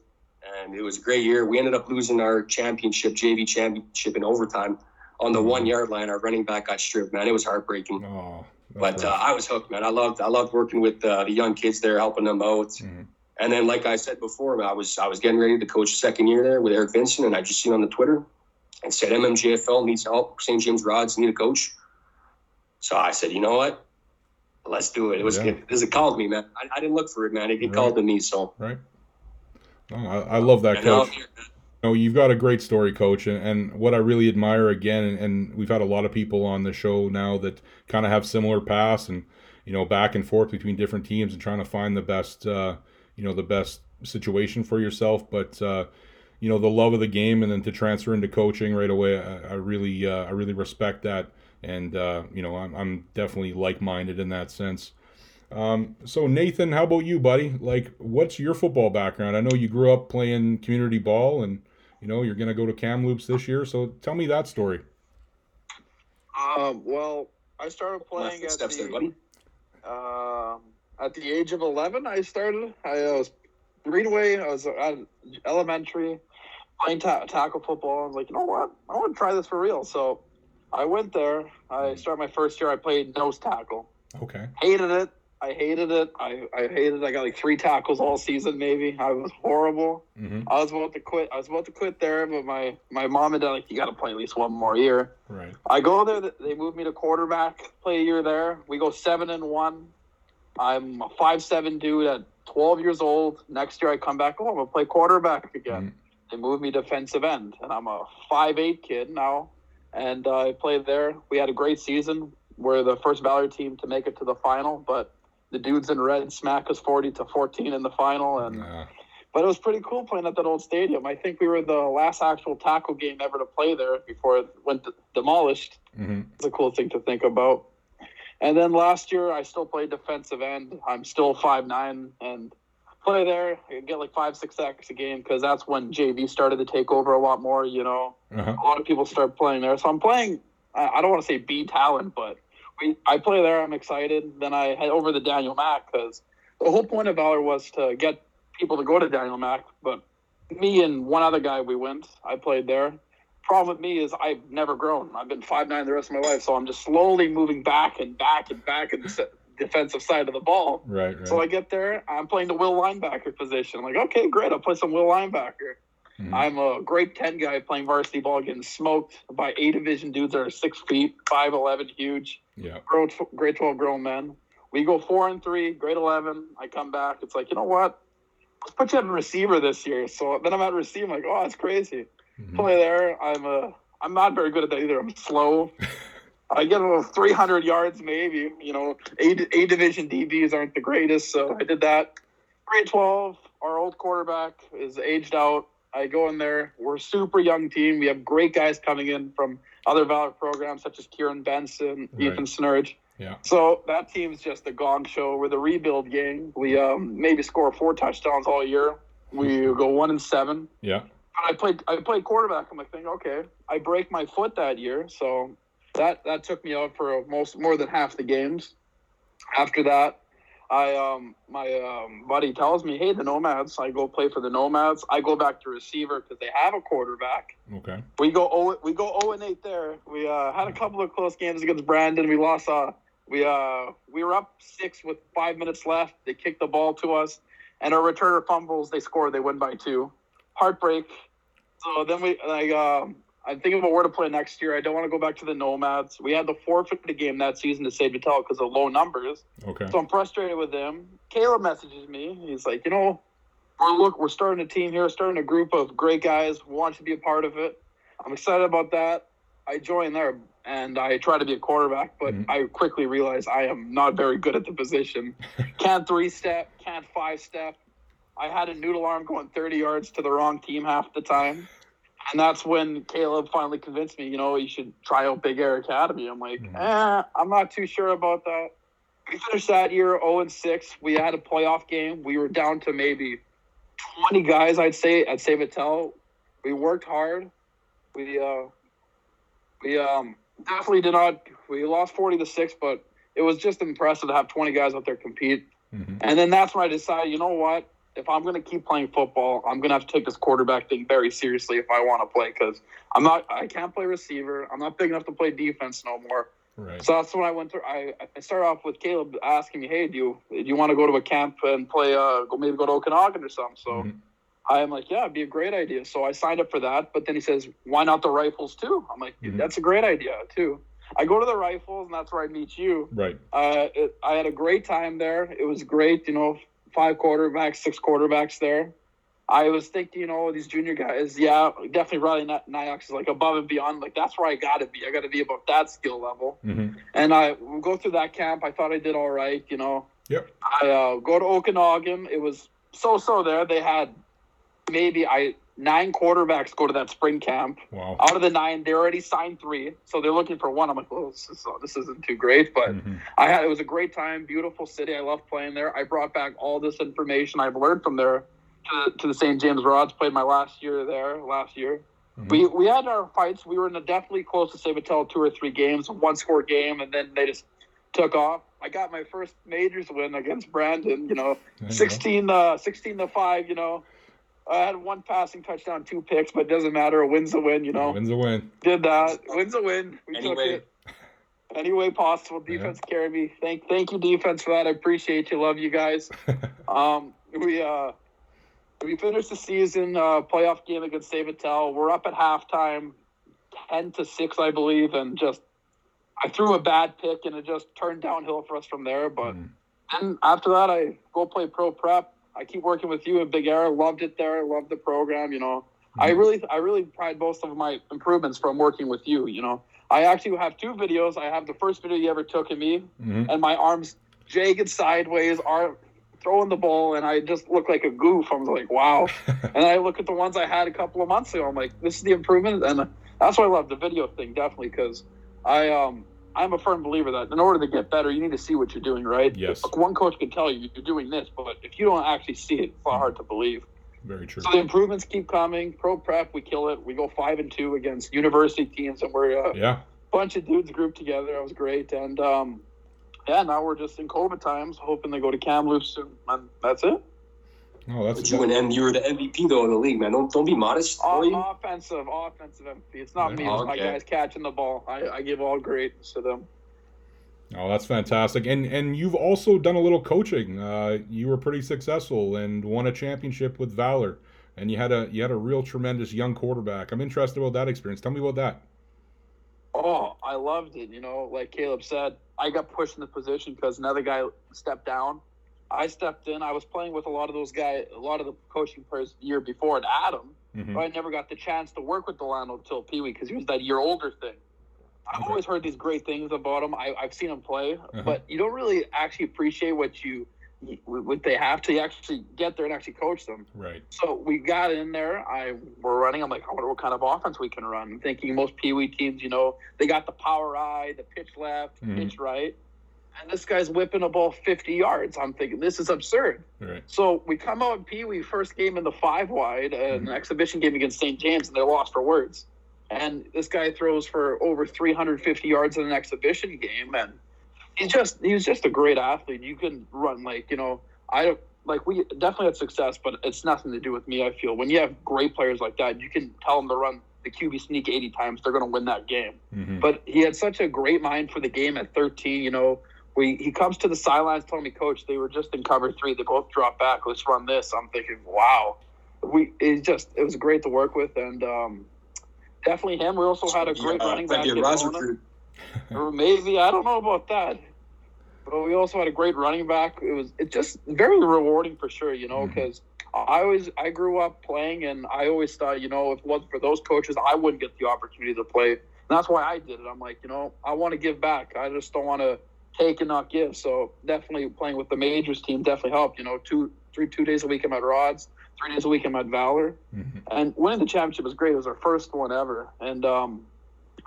and it was a great year. We ended up losing our championship, JV championship, in overtime on the one yard line. Our running back got stripped, man. It was heartbreaking. Oh. But uh, I was hooked, man. I loved I loved working with uh, the young kids there, helping them out. Mhm. And then, like I said before, I was I was getting ready to coach second year there with Eric Vincent, and I just seen on the Twitter and said MMJFL needs help. St. James Rods need a coach. So I said, you know what? Let's do it. It was Yeah. it, it called me, man. I, I didn't look for it, man. It, it Right. called to me. So right. No, I, I love that and coach. No, you've got a great story, coach, and, and what I really admire again, and, and we've had a lot of people on the show now that kind of have similar paths, and you know, back and forth between different teams and trying to find the best, uh, you know, the best situation for yourself. But uh, you know, the love of the game, and then to transfer into coaching right away, I, I really, uh, I really respect that, and uh, you know, I'm, I'm definitely like-minded in that sense. Um, so Nathan, how about you, buddy? Like, what's your football background? I know you grew up playing community ball, and you know you're going to go to Kamloops this year. So tell me that story. Um, well, I started playing at footsteps there, the um at the age of eleven. I started. I was Greenway. I was at elementary playing ta- tackle football. I was like, you know what? I want to try this for real. So I went there. I started my first year. I played nose tackle. Okay. Hated it. I hated it. I, I hated it. I got like three tackles all season, maybe. I was horrible. Mm-hmm. I was about to quit. I was about to quit there, but my, my mom and dad like, you got to play at least one more year. Right. I go there. They move me to quarterback. Play a year there. We go seven and one. I'm a five seven dude at 12 years old. Next year I come back. Oh, I'm gonna play quarterback again. They move me defensive end, and I'm a five eight kid now. And uh, I played there. We had a great season. We're the first Valor team to make it to the final, but the dudes in red smack us 40 to 14 in the final, and but it was pretty cool playing at that old stadium. I think we were the last actual tackle game ever to play there before it went d- demolished. hmm It's a cool thing to think about. And then last year, I still played defensive end. I'm still five nine and play there. I get like five six sacks a game because that's when JV started to take over a lot more. You know, Uh-huh. a lot of people start playing there. So I'm playing. I I don't want to say B talent, but we, I play there. I'm excited. Then I head over to Daniel Mack because the whole point of Valor was to get people to go to Daniel Mack. But me and one other guy, we went. I played there. Problem with me is I've never grown. I've been five nine the rest of my life, so I'm just slowly moving back and back and back in the defensive side of the ball. Right. Right. So I get there, I'm playing the will linebacker position. I'm like, okay, great, I'll play some will linebacker. Mhm. I'm a great 10 guy playing varsity ball, getting smoked by A division dudes that are six feet, 5'11, huge, yeah. grade 12 grown men. We go four and three, grade 11. I come back. It's like, you know what? Let's put you at receiver this year. So then I'm at receiver. I'm like, oh, that's crazy. Mhm. Play there. I'm a, I'm not very good at that either. I'm slow. I get about 300 yards, maybe. You know, A, A division DBs aren't the greatest, so I did that. Grade 12, our old quarterback is aged out. I go in there. We're a super young team. We have great guys coming in from other Valor programs such as Kieran Benson, Right. Ethan Snurge. Yeah. So that team's just a gong show. We're the rebuild gang. We um, maybe score four touchdowns all year. We go one and seven. Yeah. But I played I played quarterback. I'm like thinking, okay, I break my foot that year, so that that took me out for most more than half the games. After that, I um my um, buddy tells me, hey, the Nomads. I go play for the Nomads. I go back to receiver because they have a quarterback. Okay. We go oh we go zero and eight there. We uh, had a couple of close games against Brandon. We lost. Uh, we uh we were up six with five minutes left. They kicked the ball to us, and our returner fumbles. They score. They win by two. Heartbreak. So then we like um. I'm thinking about where to play next year. I don't want to go back to the Nomads. We had the forfeit the game that season to save Patel because of low numbers. Okay. So I'm frustrated with them. Caleb messages me. He's like, you know, we're look, we're starting a team here, starting a group of great guys. who Want to be a part of it. I'm excited about that. I join there and I try to be a quarterback, but Mhm. I quickly realize I am not very good at the position. can't three step, can't five step. I had a noodle arm going 30 yards to the wrong team half the time. And that's when Caleb finally convinced me, you know, you should try out Big Air Academy. I'm like, Mhm. eh, I'm not too sure about that. We finished that year 0 and 6. We had a playoff game. We were down to maybe 20 guys, I'd say, at Sabatel. We worked hard. We uh, we um, definitely did not. We lost 40 to 6, but it was just impressive to have 20 guys out there compete. hmm And then that's when I decided, you know what? If I'm going to keep playing football, I'm going to have to take this quarterback thing very seriously if I want to play because I'm not. I can't play receiver. I'm not big enough to play defense no more. Right. So that's when I went through. I, I started off with Caleb asking me, "Hey, do you do you want to go to a camp and play? Uh, go maybe go to Okanagan or something." So Mhm. I'm like, "Yeah, it'd be a great idea." So I signed up for that. But then he says, "Why not the rifles too?" I'm like, Mhm. "That's a great idea too." I go to the rifles, and that's where I meet you. Right. Uh, it, I had a great time there. It was great, you know, five quarterbacks, six quarterbacks there. I was thinking, you know, these junior guys, yeah, definitely Riley Nyox is like above and beyond. Like that's where I got to be. I got to be above that skill level. hmm And I go through that camp. I thought I did all right, you know. Yep. I uh, go to Okanagan. It was so-so there. They had maybe I nine quarterbacks go to that spring camp. Wow. Out of the nine, they already signed three, so they're looking for one. I'm like, well, this, is, this isn't too great, but Mhm. I had it was a great time, beautiful city. I love playing there. I brought back all this information I've learned from there to, to the St. James Rods. Played my last year there last year. Mhm. We we had our fights. We were in a definitely close to Sabatel two or three games, one score game, and then they just took off. I got my first majors win against Brandon. You know, There you 16, uh, 16 to five. You know, I had one passing touchdown, two picks, but it doesn't matter. A win's a win. You know, Wins a win. did that. Wins a win. We took Anyway. it. Any way possible. Yeah. Defense carried me. Thank thank you, defense, for that. I appreciate you. Love you guys. Um, we uh, we finished the season uh, playoff game against Sabatel. We're up at halftime, ten to six, I believe, and just I threw a bad pick and it just turned downhill for us from there. But Mhm. then after that, I go play pro prep. I keep working with you at Big Air. Loved it there. Loved the program. You know, I Mhm. really, I really pride most of my improvements from working with you. You know, I actually have two videos. I have the first video you ever took of me, Mhm. and my arms jagged sideways, arm throwing the ball, and I just look like a goof. I was like, wow. and I look at the ones I had a couple of months ago. I'm like, this is the improvement, and that's why I love the video thing definitely because I um I'm a firm believer that in order to get better, you need to see what you're doing, right? Yes. Like, one coach can tell you you're doing this, but if you don't actually see it, it's lot hard to believe. Very true. So the improvements keep coming. Pro prep, we kill it. We go five and two against university teams, and we're a Yeah. bunch of dudes grouped together. It was great, and um, yeah, now we're just in COVID times, hoping they go to Kamloops soon, and that's it. Oh, that's But you and M, you were the MVP though in the league, man. Don't don't be modest. O- Boy. offensive, offensive MVP. It's not Yeah. me. It's my guys catching the ball. I, I give all grades to them. Oh, that's fantastic. And and you've also done a little coaching. Uh, you were pretty successful and won a championship with Valor. And you had a you had a real tremendous young quarterback. I'm interested about that experience. Tell me about that. Oh, I loved it. You know, like Caleb said, I got pushed in the position because another guy stepped down. I stepped in. I was playing with a lot of those guys, a lot of the coaching players the year before, and Adam. Mhm. But I never got the chance to work with Delano until Pee Wee because he was that year older thing. I've Okay. always heard these great things about him. I, I've seen him play, Uh-huh. but you don't really actually appreciate what you would they have to actually get there and actually coach them? Right. So we got in there. I we're running. I'm like, I wonder what kind of offense we can run. I'm thinking most Pee Wee teams, you know, they got the power eye, the pitch left, Mhm. pitch right, and this guy's whipping a ball 50 yards. I'm thinking this is absurd. Right. So we come out in Pee Wee first game in the five wide, an exhibition game against St. James, and they're lost for words. And this guy throws for over 350 yards in an exhibition game, and he's just he's just a great athlete. You can run like you know I like we definitely had success, but it's nothing to do with me. I feel when you have great players like that, you can tell them to run the QB sneak 80 times, they're going to win that game. Mhm. But he had such a great mind for the game at 13. You know, we he comes to the sidelines telling me, Coach, they were just in cover three. They both dropped back. Let's run this. I'm thinking, wow. We it just it was great to work with, and um, definitely him. We also had a great Yeah, running back. be a in Roz Mona. recruit. or maybe I don't know about that. But we also had a great running back. It was it just very rewarding for sure, you know, because I always I grew up playing, and I always thought, you know, if it wasn't for those coaches, I wouldn't get the opportunity to play. And that's why I did it. I'm like, you know, I want to give back. I just don't want to take and not give. So definitely playing with the majors team definitely helped. You know, two three two days a week I'm at Rods, three days a week I'm at Valor Mhm. and winning the championship was great. It was our first one ever, and um,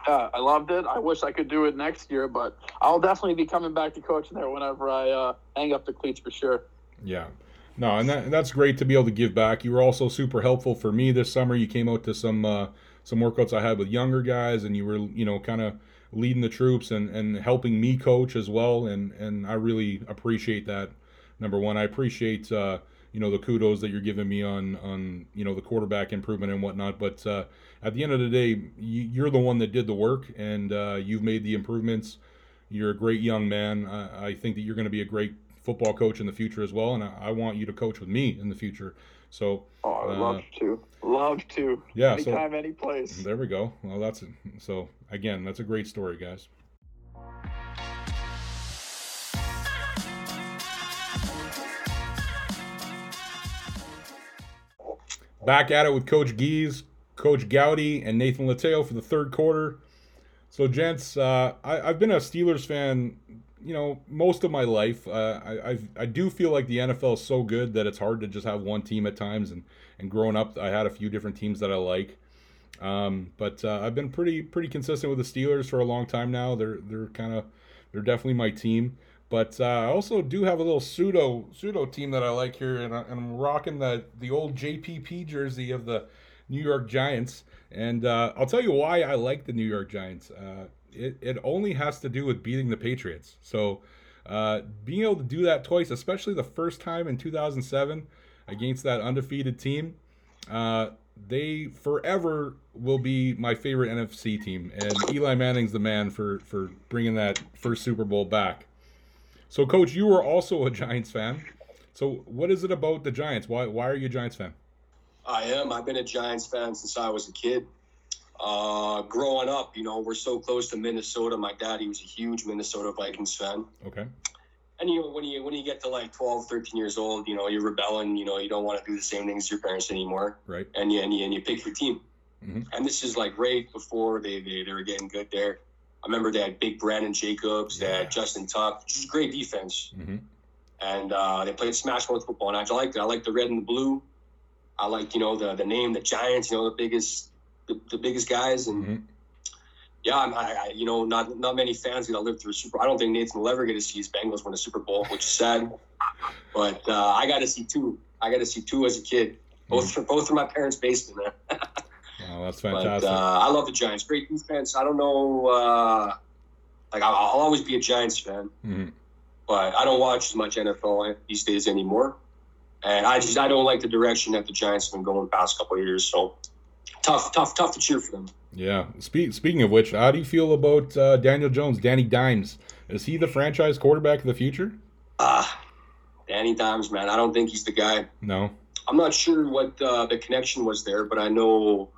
I loved it. I wish I could do it next year, but I'll definitely be coming back to coaching there whenever I uh, hang up the cleats for sure. Yeah. No, and, that, and that's great to be able to give back. You were also super helpful for me this summer. You came out to some uh, some workouts I had with younger guys, and you were you know kind of leading the troops and, and helping me coach as well. And and I really appreciate that. Number one, I appreciate uh, you know the kudos that you're giving me on on you know the quarterback improvement and whatnot. But uh, at the end of the day, you, you're the one that did the work, and uh, you've made the improvements. You're a great young man. I, I think that you're going to be a great football coach in the future as well, and I, I want you to coach with me in the future. So Oh, I Uh, love to, love to. yeah, so Anytime, any place. there we go. Well, that's it. so again, that's a great story, guys. Back at it with Coach Gies, Coach Gowdy, and Nathan Lateo for the third quarter. So, gents, uh, I, I've been a Steelers fan, you know, most of my life. Uh, I I've, I do feel like the NFL is so good that it's hard to just have one team at times. And and growing up, I had a few different teams that I like. Um, but uh, I've been pretty pretty consistent with the Steelers for a long time now. They're they're kind of they're definitely my team. But uh, I also do have a little pseudo pseudo team that I like here, and, I, and I'm rocking the the old JPP jersey of the New York Giants. And uh, I'll tell you why I like the New York Giants. It it only has to do with beating the Patriots. So uh, being able to do that twice, especially the first time in 2007 against that undefeated team, uh, they forever will be my favorite NFC team, and Eli Manning's the man for for bringing that first Super Bowl back. So, Coach, you were also a Giants fan. So, what is it about the Giants? Why why are you a Giants fan? I am. I've been a Giants fan since I was a kid. Uh, growing up, you know, we're so close to Minnesota. My dad, he was a huge Minnesota Vikings fan. Okay. And you know, when you when you get to like 12, 13 years old, you know, you're rebelling. You know, you don't want to do the same things as your parents anymore, Right. and you and you, and you pick your team. Mhm. And this is like right before they, they they were getting good there. I remember they had big Brandon Jacobs, they had Justin Tuck, which is great defense, hmm and uh, they played smash mouth football. And I liked it. I liked the red and the blue. I like you know the the name, the Giants. You know the biggest the, the biggest guys, and hmm yeah, I'm- I, I you know not not many fans gonna live through a Super. I don't think Nathan will ever get to see his Bengals win a Super Bowl, which is sad. But uh, I got to see two. I got to see two as a kid, both from both from my parents' basement. Man. Wow, that's But fantastic. uh, I love the Giants. Great defense. I don't know. Uh, like I'll, I'll always be a Giants fan, Mhm. but I don't watch as much NFL these days anymore. And I just I don't like the direction that the Giants have been going the past couple of years. So tough, tough, tough to cheer for them. Yeah. Speak, speaking of which, how do you feel about uh, Daniel Jones, Danny Dimes? Is he the franchise quarterback of the future? Ah, Danny Dimes, man. I don't think he's the guy. No. I'm not sure what uh, the connection was there, but I know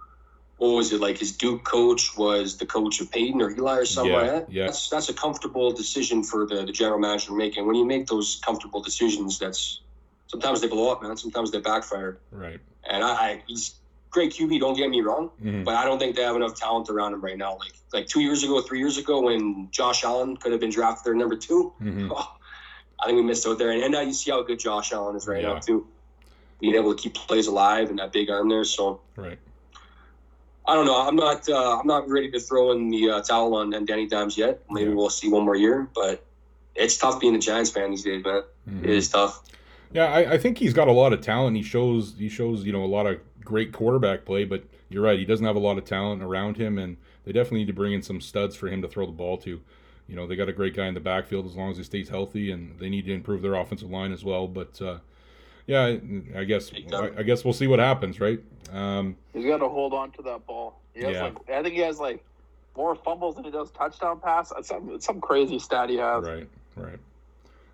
what was it like? His Duke coach was the coach of Peyton or Eli or something Yeah, like that. yeah. That's that's a comfortable decision for the, the general manager making. when you make those comfortable decisions, that's sometimes they blow up, man. Sometimes they backfire. Right. And I, I he's great QB. Don't get me wrong, Mhm. but I don't think they have enough talent around him right now. Like like two years ago, three years ago, when Josh Allen could have been drafted there number two. Mhm. I think we missed out there. And, and now you see how good Josh Allen is right Yeah. now too, being able to keep plays alive and that big arm there. So Right. I don't know. I'm not. Uh, I'm not ready to throw in the uh, towel on, on Danny Dimes yet. Maybe Yeah. we'll see one more year, but it's tough being a Giants fan these days, man. Mhm. It is tough. Yeah, I, I think he's got a lot of talent. He shows he shows you know a lot of great quarterback play, but you're right, he doesn't have a lot of talent around him, and they definitely need to bring in some studs for him to throw the ball to. You know, they got a great guy in the backfield as long as he stays healthy, and they need to improve their offensive line as well. But uh, yeah, I, guess I, I guess we'll see what happens, right? Um, He's got to hold on to that ball. He has Yeah. like I think he has like more fumbles than he does touchdown pass. It's some it's some crazy stat he has. right, right.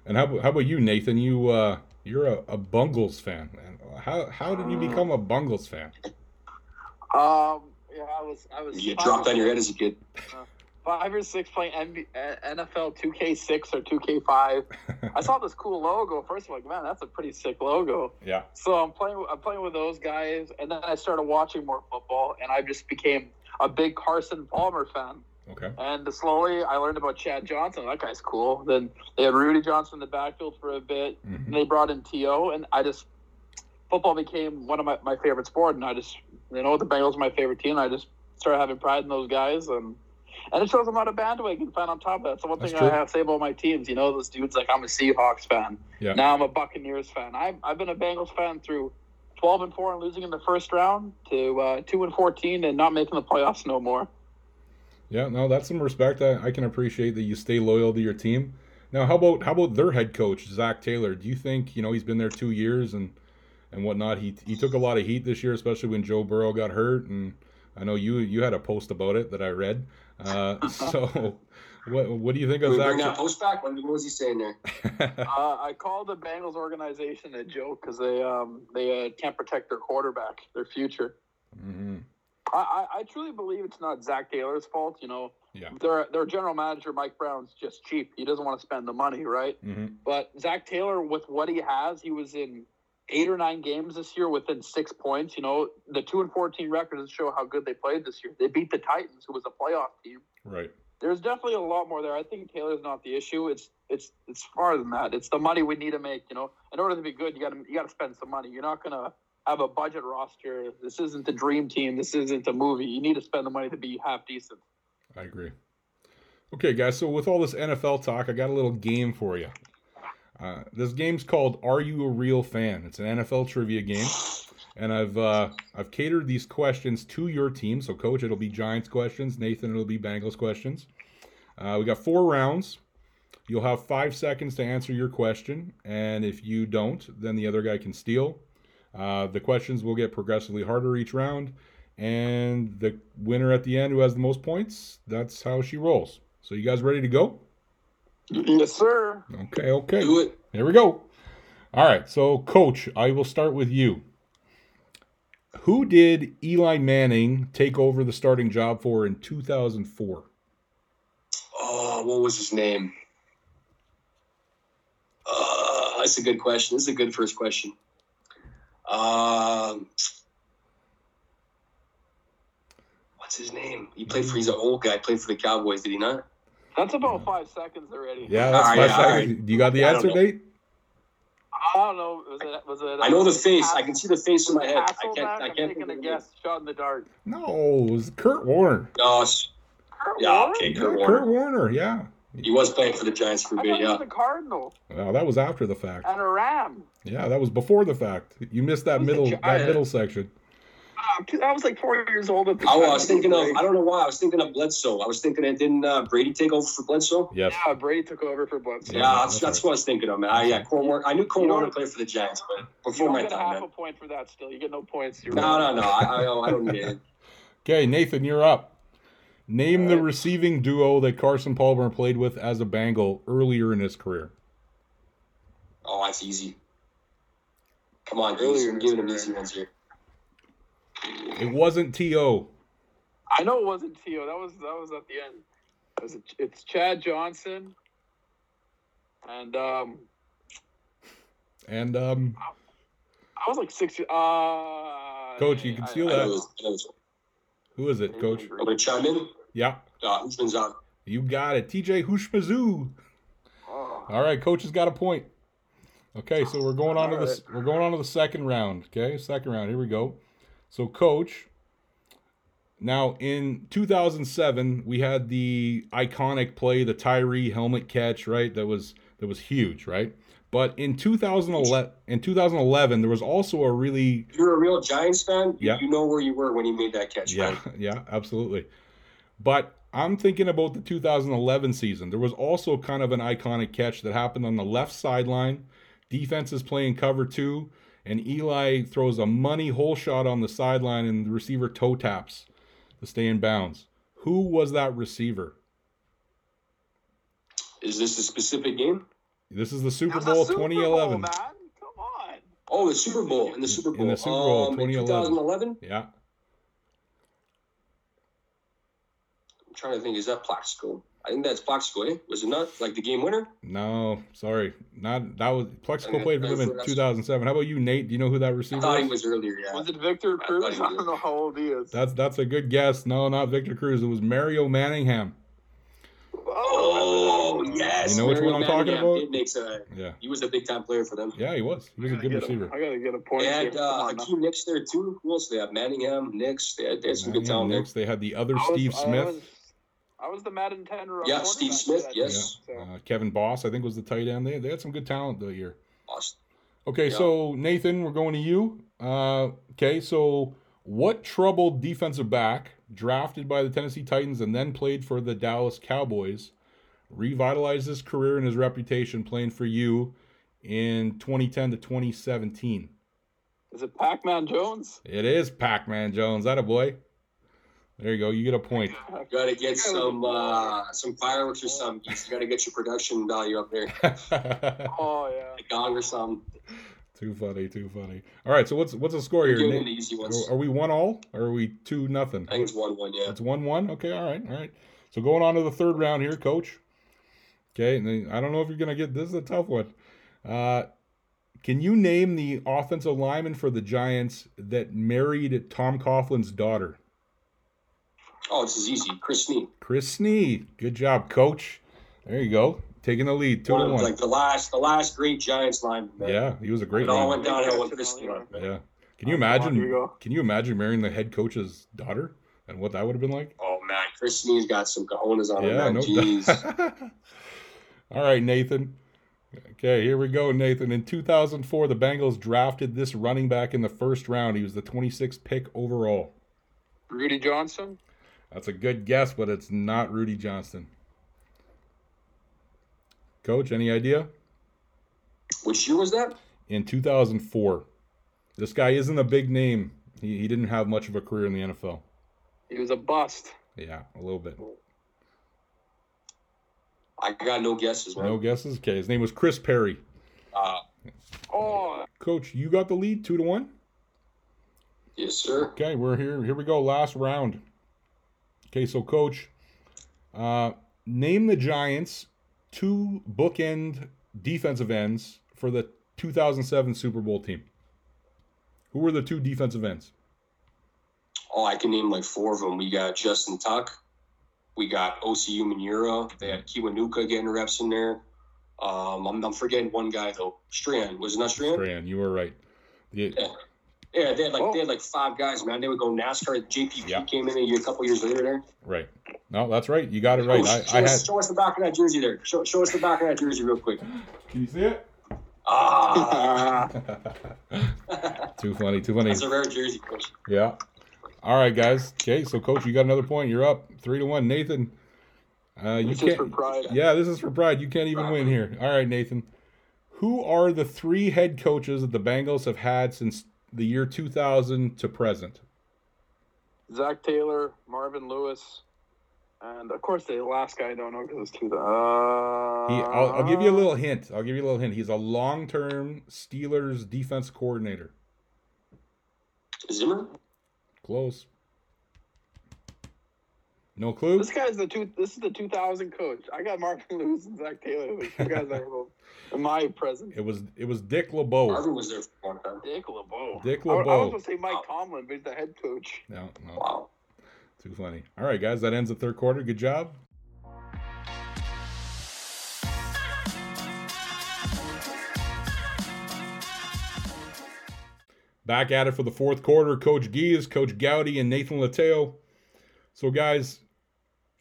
And how, how about you, Nathan? You uh, you're a, a Bungles fan. man. How how did you become a Bungles fan? Um, yeah, I was I was You get dropped on your head as a kid. five or six playing NB, uh, NFL 2K6 or 2K5. I saw this cool logo. First, I'm like, man, that's a pretty sick logo. yeah, So I'm playing. I'm playing with those guys, and then I started watching more football, and I just became a big Carson Palmer fan. Okay, And slowly, I learned about Chad Johnson. That guy's cool. Then they had Rudi Johnson in the backfield for a bit. Mhm. And they brought in T.O., and I just football became one of my, my favorite sport. And I just you know the Bengals are my favorite team. I just started having pride in those guys, and and it shows I'm not a bandwagon fan. On top of that, so one That's thing true. I have to say about my teams, you know, those dudes like I'm a Seahawks fan. Yeah. Now I'm a Buccaneers fan. I've I've been a Bengals fan through. 12 and 4 and losing in the first round to uh, 2 and 14 and not making the playoffs no more. Yeah, no, that's some respect. I, I can appreciate that you stay loyal to your team. Now, how about how about their head coach Zac Taylor? Do you think you know he's been there two years and and whatnot? He he took a lot of heat this year, especially when Joe Burrow got hurt, and I know you you had a post about it that I read. Uh, so, what what do you think Can of we bring that Zac? post back? What, what was he saying there? Uh, I call the Bengals organization a joke because they um, they uh, can't protect their quarterback, their future. hmm I, I, truly believe it's not Zac Taylor's fault. You know, Yeah. their their general manager Mike Brown's just cheap. He doesn't want to spend the money, right? hmm But Zac Taylor, with what he has, he was in eight or nine games this year within six points. You know, the two and fourteen records show how good they played this year. They beat the Titans, who was a playoff team. Right. There's definitely a lot more there. I think Taylor's not the issue. It's it's it's far than that. It's the money we need to make. You know, in order to be good, you got to you got to spend some money. You're not gonna have a budget roster. This isn't the dream team. This isn't a movie. You need to spend the money to be half decent. I agree. Okay, guys. So with all this NFL talk, I got a little game for you. Uh, this game's called "Are You a Real Fan?" It's an NFL trivia game, and I've uh, I've catered these questions to your team. So, Coach, it'll be Giants questions. Nathan, it'll be Bengals questions. Uh, we got four rounds. You'll have five seconds to answer your question, and if you don't, then the other guy can steal. Uh, the questions will get progressively harder each round, and the winner at the end, who has the most points, that's how she rolls. So, you guys ready to go? Yes, sir. Okay, okay. Do it. Here we go. All right, so coach, I will start with you. Who did Eli Manning take over the starting job for in 2004? Oh, what was his name? Uh, that's a good question. This is a good first question. Um, what's his name? He played for. He's an old guy. Played for the Cowboys. Did he not? That's about five seconds already. Yeah, that's All five right, seconds. Do you got the I answer, know. Nate? I don't know. Was it? Was it? I know the uh, face. I can see the face in my was it head. I can't. I I'm can't taking think a of guess. Shot in the dark. No, it was Kurt Warner. No, it's- Kurt yeah, Warner? okay, Yeah, Kurt Kurt Warner. Warner, yeah. He was playing for the Giants for a I bit. thought he was Yeah. a Cardinal Well, that was after the fact. and a Ram. Yeah, that was before the fact. You missed that middle that middle section. Ah, I was like four years old at the I time. was thinking of. I don't know why. I was thinking of Bledsoe. I was thinking, it didn't uh, Brady take over for Bledsoe? Yes. Yeah, Brady took over for Bledsoe. Yeah, Yeah, that's, that's that's right. what I was thinking of, man. I, yeah, Kurt Warner. I knew Kurt You Warner don't- played for the Giants, but You before don't my get time, half man. a point for that. Still, you get no points. You're No, no, no. I, I, I don't need it. Okay, Nathan, you're up. Name the receiving duo that Carson Palmer played with as a Bengal earlier in his career. Oh, that's easy. Come on, Earlier easy. I'm giving him easy ones here. It wasn't T.O. I know it wasn't Tio. That was that was at the end. It was it's Chad Johnson, and um, And um, I was like six. Uh, Coach, you can I- steal I that. know, this- I know this. who is it, Coach? I'm going to chime in. Yeah, Uh, on? you got it. T.J. Houshmandzadeh. Oh, All right, coach has got a point. Okay, so we're going on to the we're going on to the second round. Okay, second round. Here we go. So, coach. Now, in 2007, we had the iconic play, the Tyree helmet catch, right? That was that was huge, right? But in 2011, in 2011, there was also a really You're a real Giants fan. Yeah. You know where you were when he made that catch. yeah, man. yeah, absolutely. But I'm thinking about the 2011 season. There was also kind of an iconic catch that happened on the left sideline. Defense is playing cover two, and Eli throws a money hole shot on the sideline, and the receiver toe taps to stay in bounds. Who was that receiver? Is this a specific game? This is the Super It Bowl Super 2011. Bowl, man. Come on. Oh, the Super Bowl. In the Super Bowl. In the Super Bowl, um, 2011. 2011? Yeah, I'm trying to think. Is that Plaxico? I think that's Plaxico, eh? Was it not? Like the game winner? no, sorry, not that was Plaxico Okay, played for them in 2007. How about you, Nate? Do you know who that receiver? I receiver thought he was earlier, yeah. Was it Victor Cruz? thought I don't know how old he is. That's that's a good guess. No, not Victor Cruz. It was Mario Manningham. Oh, yes. You know which Mario one I'm talking about? did make a, Yeah, he was a big time player for them. yeah, he was. He was a good receiver. I gotta get a point. They here. had Come uh, on. Hakeem Nicks there too. Who else they have? Manningham, Nicks. They had, they had some good Manningham, talent there. They had the other I was- Steve I Smith. Was, I was the Madden 10 Yeah, Steve Smith, that yes. team, so. Uh, Kevin Boss, I think, was the tight end. They, they had some good talent that year. Lost. Okay, Yeah. so Nathan, we're going to you. Uh, okay, so what troubled defensive back drafted by the Tennessee Titans and then played for the Dallas Cowboys revitalized his career and his reputation playing for you in 2010 to 2017? Is it Pac-Man Jones? It is Pac-Man Jones. That a boy. There you go. You get a point. Got to get some uh, some fireworks or something. You got to get your production value up there, Oh yeah. a gong or something. too funny. Too funny. All right. So what's what's the score here? Give Nate? them the easy ones. Are we one all or are we two nothing? I think it's one one. Yeah. It's one one. Okay, all right, all right. So going on to the third round here, coach. Okay, and then I don't know if you're gonna get this is a tough one. Uh, can you name the offensive lineman for the Giants that married Tom Coughlin's daughter? Oh, this is easy. Chris Snee. Chris Snee. Good job, coach. There you go, taking the lead, two One to one. like the last the last great Giants line. man. yeah, he was a great It all went downhill with Chris Snee. man. Yeah. Can you Come on, here we imagine? go. Can you imagine marrying the head coach's daughter and what that would have been like? Oh man, Chris Snee's got some cojones on him. Yeah, man. no Jeez. doubt. All right, Nathan. Okay, here we go, Nathan. In 2004, the Bengals drafted this running back in the first round. He was the 26th pick overall. Rudi Johnson. That's a good guess, but it's not Rudi Johnston. Coach, any idea? Which year was that? In 2004. This guy isn't a big name. He, he didn't have much of a career in the NFL. He was a bust. Yeah, a little bit. I got no guesses, man. No guesses? Okay, his name was Chris Perry. Uh, Oh, Coach, you got the lead, two to one. yes, sir. Okay, we're here. Here we go. Last round. Okay, so coach, uh, name the Giants two bookend defensive ends for the 2007 Super Bowl team. Who were the two defensive ends? Oh, I can name like four of them. We got Justin Tuck. We got Osi Umenyiora. They had Kiwanuka getting reps in there. Um, I'm, I'm forgetting one guy though. Strahan was it not Strahan? Strahan, you were right. The- Yeah. Yeah, they had like Oh. they had like five guys, man. They would go NASCAR. JPP Yeah. came in a year, a couple years later there. right. No, that's right. You got it right. Oh, I, show, I us, had. show us the back of that jersey there. Show, show us the back of that jersey real quick. Can you see it? Ah, too funny. Too funny. that's a rare jersey, coach. Yeah. All right, guys. Okay, so coach, you got another point. You're up three to one. Nathan, uh, you this is for can't. pride. Yeah, this is for pride. You can't even win here. All right, Nathan. Who are the three head coaches that the Bengals have had since the year 2000 to present? Zac Taylor, Marvin Lewis, and of course the last guy I don't know because it's too. Uh, He, I'll, I'll give you a little hint. I'll give you a little hint. He's a long-term Steelers defense coordinator. Zimmer. Close. No clue. This guy's the two. This is the 2000 coach. I got Marvin Lewis and Zac Taylor. You guys are in my presence. It was it was Dick LeBeau. Marvin was there for one time. Dick LeBeau. Dick LeBeau. I, I was going to say Mike wow. Tomlin, but he's the head coach. No, no. Wow. Too funny. All right, guys, that ends the third quarter. Good job. Back at it for the fourth quarter. Coach Gies, Coach Gowdy, and Nathan Latteo. So, guys,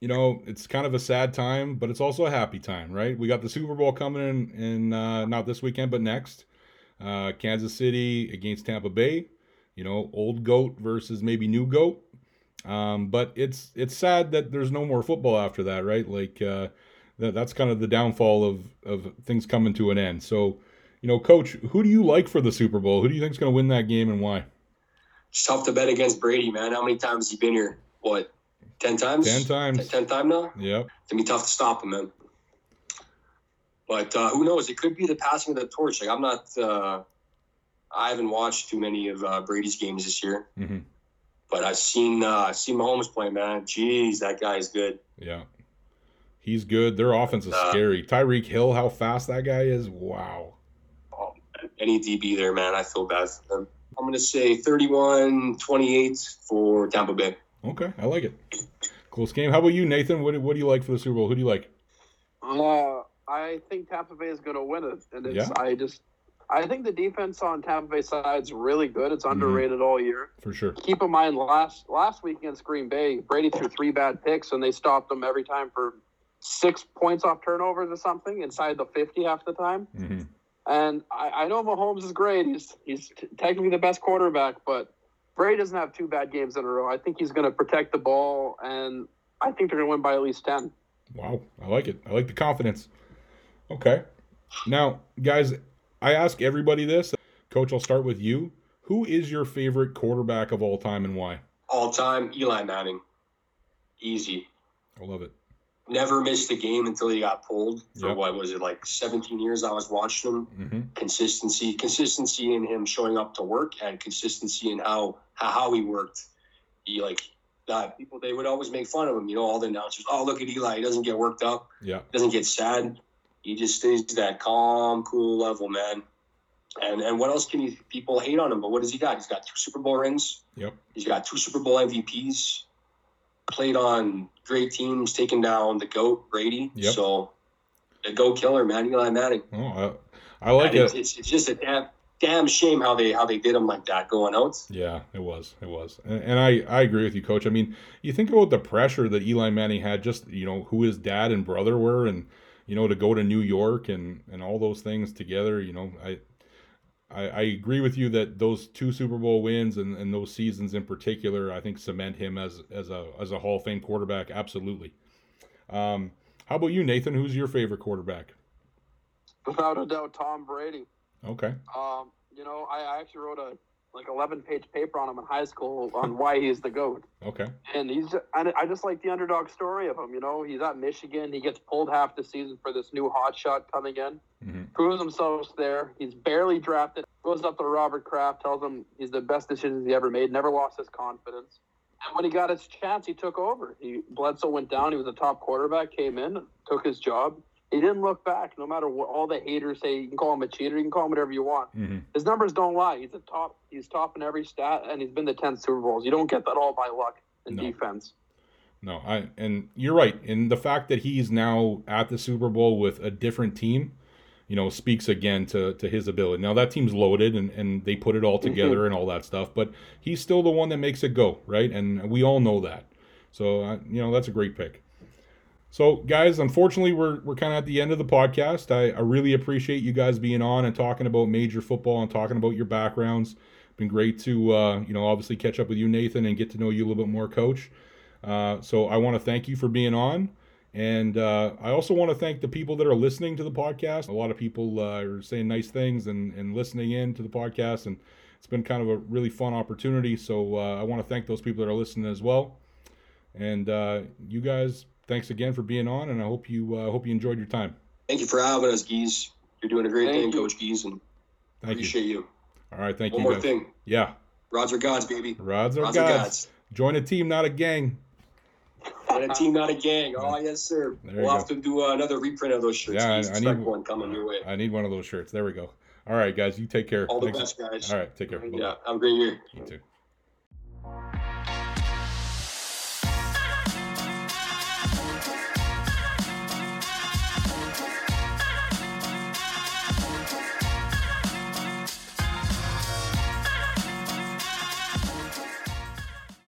you know, it's kind of a sad time, but it's also a happy time, right? We got the Super Bowl coming in, in uh, not this weekend, but next. Uh, Kansas City against Tampa Bay. You know, old goat versus maybe new goat. Um, but it's it's sad that there's no more football after that, right? Like uh, that, that's kind of the downfall of of things coming to an end. So, you know, coach, who do you like for the Super Bowl? Who do you think is going to win that game and why? It's tough to bet against Brady, man. How many times has he been here? What, ten times? Ten times. Ten, ten time now. Yep. It's gonna be tough to stop him, man. But uh, who knows? It could be the passing of the torch. Like I'm not. Uh, I haven't watched too many of uh, Brady's games this year, hmm but I've seen uh, seen Mahomes play. Man, jeez, that guy is good. Yeah. He's good. Their offense is Uh, scary. Tyreek Hill, how fast that guy is. Wow. Oh. Any DB there, man. I feel bad for them. I'm gonna say 31-28 for Tampa Bay. Okay, I like it. Close game. How about you, Nathan? What, do- what do you like for the Super Bowl? Who do you like? Uh, I think Tampa Bay is going to win it, and it's Yeah. I just I think the defense on Tampa Bay side is really good. It's underrated all year. For sure. Keep in mind last last week against Green Bay, Brady threw three bad picks, and they stopped them every time for six points off turnovers or something inside the fifty half the time. hmm And I, I know Mahomes is great. He's he's t- technically the best quarterback, but Brady doesn't have two bad games in a row. I think he's going to protect the ball, and I think they're going to win by at least ten. Wow, I like it. I like the confidence. Okay. Now, guys, I ask everybody this. Coach, I'll start with you. Who is your favorite quarterback of all time and why? All time, Eli Manning. Easy. I love it. Never missed a game until he got pulled. For Yep. what was it, like 17 years I was watching him. hmm Consistency, consistency in him showing up to work and consistency in how how, he worked. He like that people they would always make fun of him, you know, all the announcers, oh look at Eli, he doesn't get worked up, Yeah. doesn't get sad. He just stays to that calm, cool level, man. And and what else can you people hate on him? But what does he got? He's got two Super Bowl rings. Yep. He's got two Super Bowl MVPs. Played on great teams, taking down the goat Brady. Yep. So the go killer, man, Eli Manning. Oh, I, I like And it's, it. it's, it's just a damn damn shame how they how they did him like that going out. Yeah, it was. It was. And, and I, I agree with you, Coach. I mean, you think about the pressure that Eli Manning had, just, you know, who his dad and brother were, and, you know, to go to New York and, and all those things together, you know, I, I, I agree with you that those two Super Bowl wins and, and those seasons in particular, I think cement him as as a as a Hall of Fame quarterback. Absolutely. Um, how about you, Nathan? Who's your favorite quarterback? Without a doubt, Tom Brady. Okay. Um, you know, I, I actually wrote a like eleven page paper on him in high school on why he's the goat, Okay. and he's and I just like the underdog story of him. You know, he's at Michigan, he gets pulled half the season for this new hot shot coming in, hmm proves himself there. He's barely drafted, goes up to Robert Kraft, tells him he's the best decision he ever made, never lost his confidence. And when he got his chance, he took over. He Bledsoe went down. He was a top quarterback, came in, took his job. He didn't look back. No matter what all the haters say, you can call him a cheater, you can call him whatever you want. hmm His numbers don't lie. He's a top. He's top in every stat, and he's been to ten Super Bowls. You don't get that all by luck in No. defense. No, I and you're right. And the fact that he's now at the Super Bowl with a different team, you know, speaks again to to his ability. Now that team's loaded and and they put it all together and all that stuff, but he's still the one that makes it go, right? And we all know that. So, uh, you know, that's a great pick. So, guys, unfortunately, we're we're kind of at the end of the podcast. I, I really appreciate you guys being on and talking about major football and talking about your backgrounds. Been great to uh, you know obviously catch up with you, Nathan, and get to know you a little bit more, Coach. Uh, so I want to thank you for being on, and uh, I also want to thank the people that are listening to the podcast. A lot of people uh, are saying nice things and and listening in to the podcast, and it's been kind of a really fun opportunity. So uh, I want to thank those people that are listening as well. And uh, you guys, thanks again for being on, and I hope you uh, hope you enjoyed your time. Thank you for having us, Gies. You're doing a great Thank thing, you. Coach Gies, and Thank you. appreciate you. All right, thank One you One more guys. thing, Yeah, rods are gods, baby. rods are Rods are gods. gods. Join a team, not a gang. And a team, not a gang. Oh yes, sir. There we'll go. have to do uh, another reprint of those shirts. Yeah, I- I need- one coming your way. I need one of those shirts. There we go. All right, guys, you take care. All the Thanks. best, guys. All right, take care. Bye-bye. Yeah, have a great year. You too.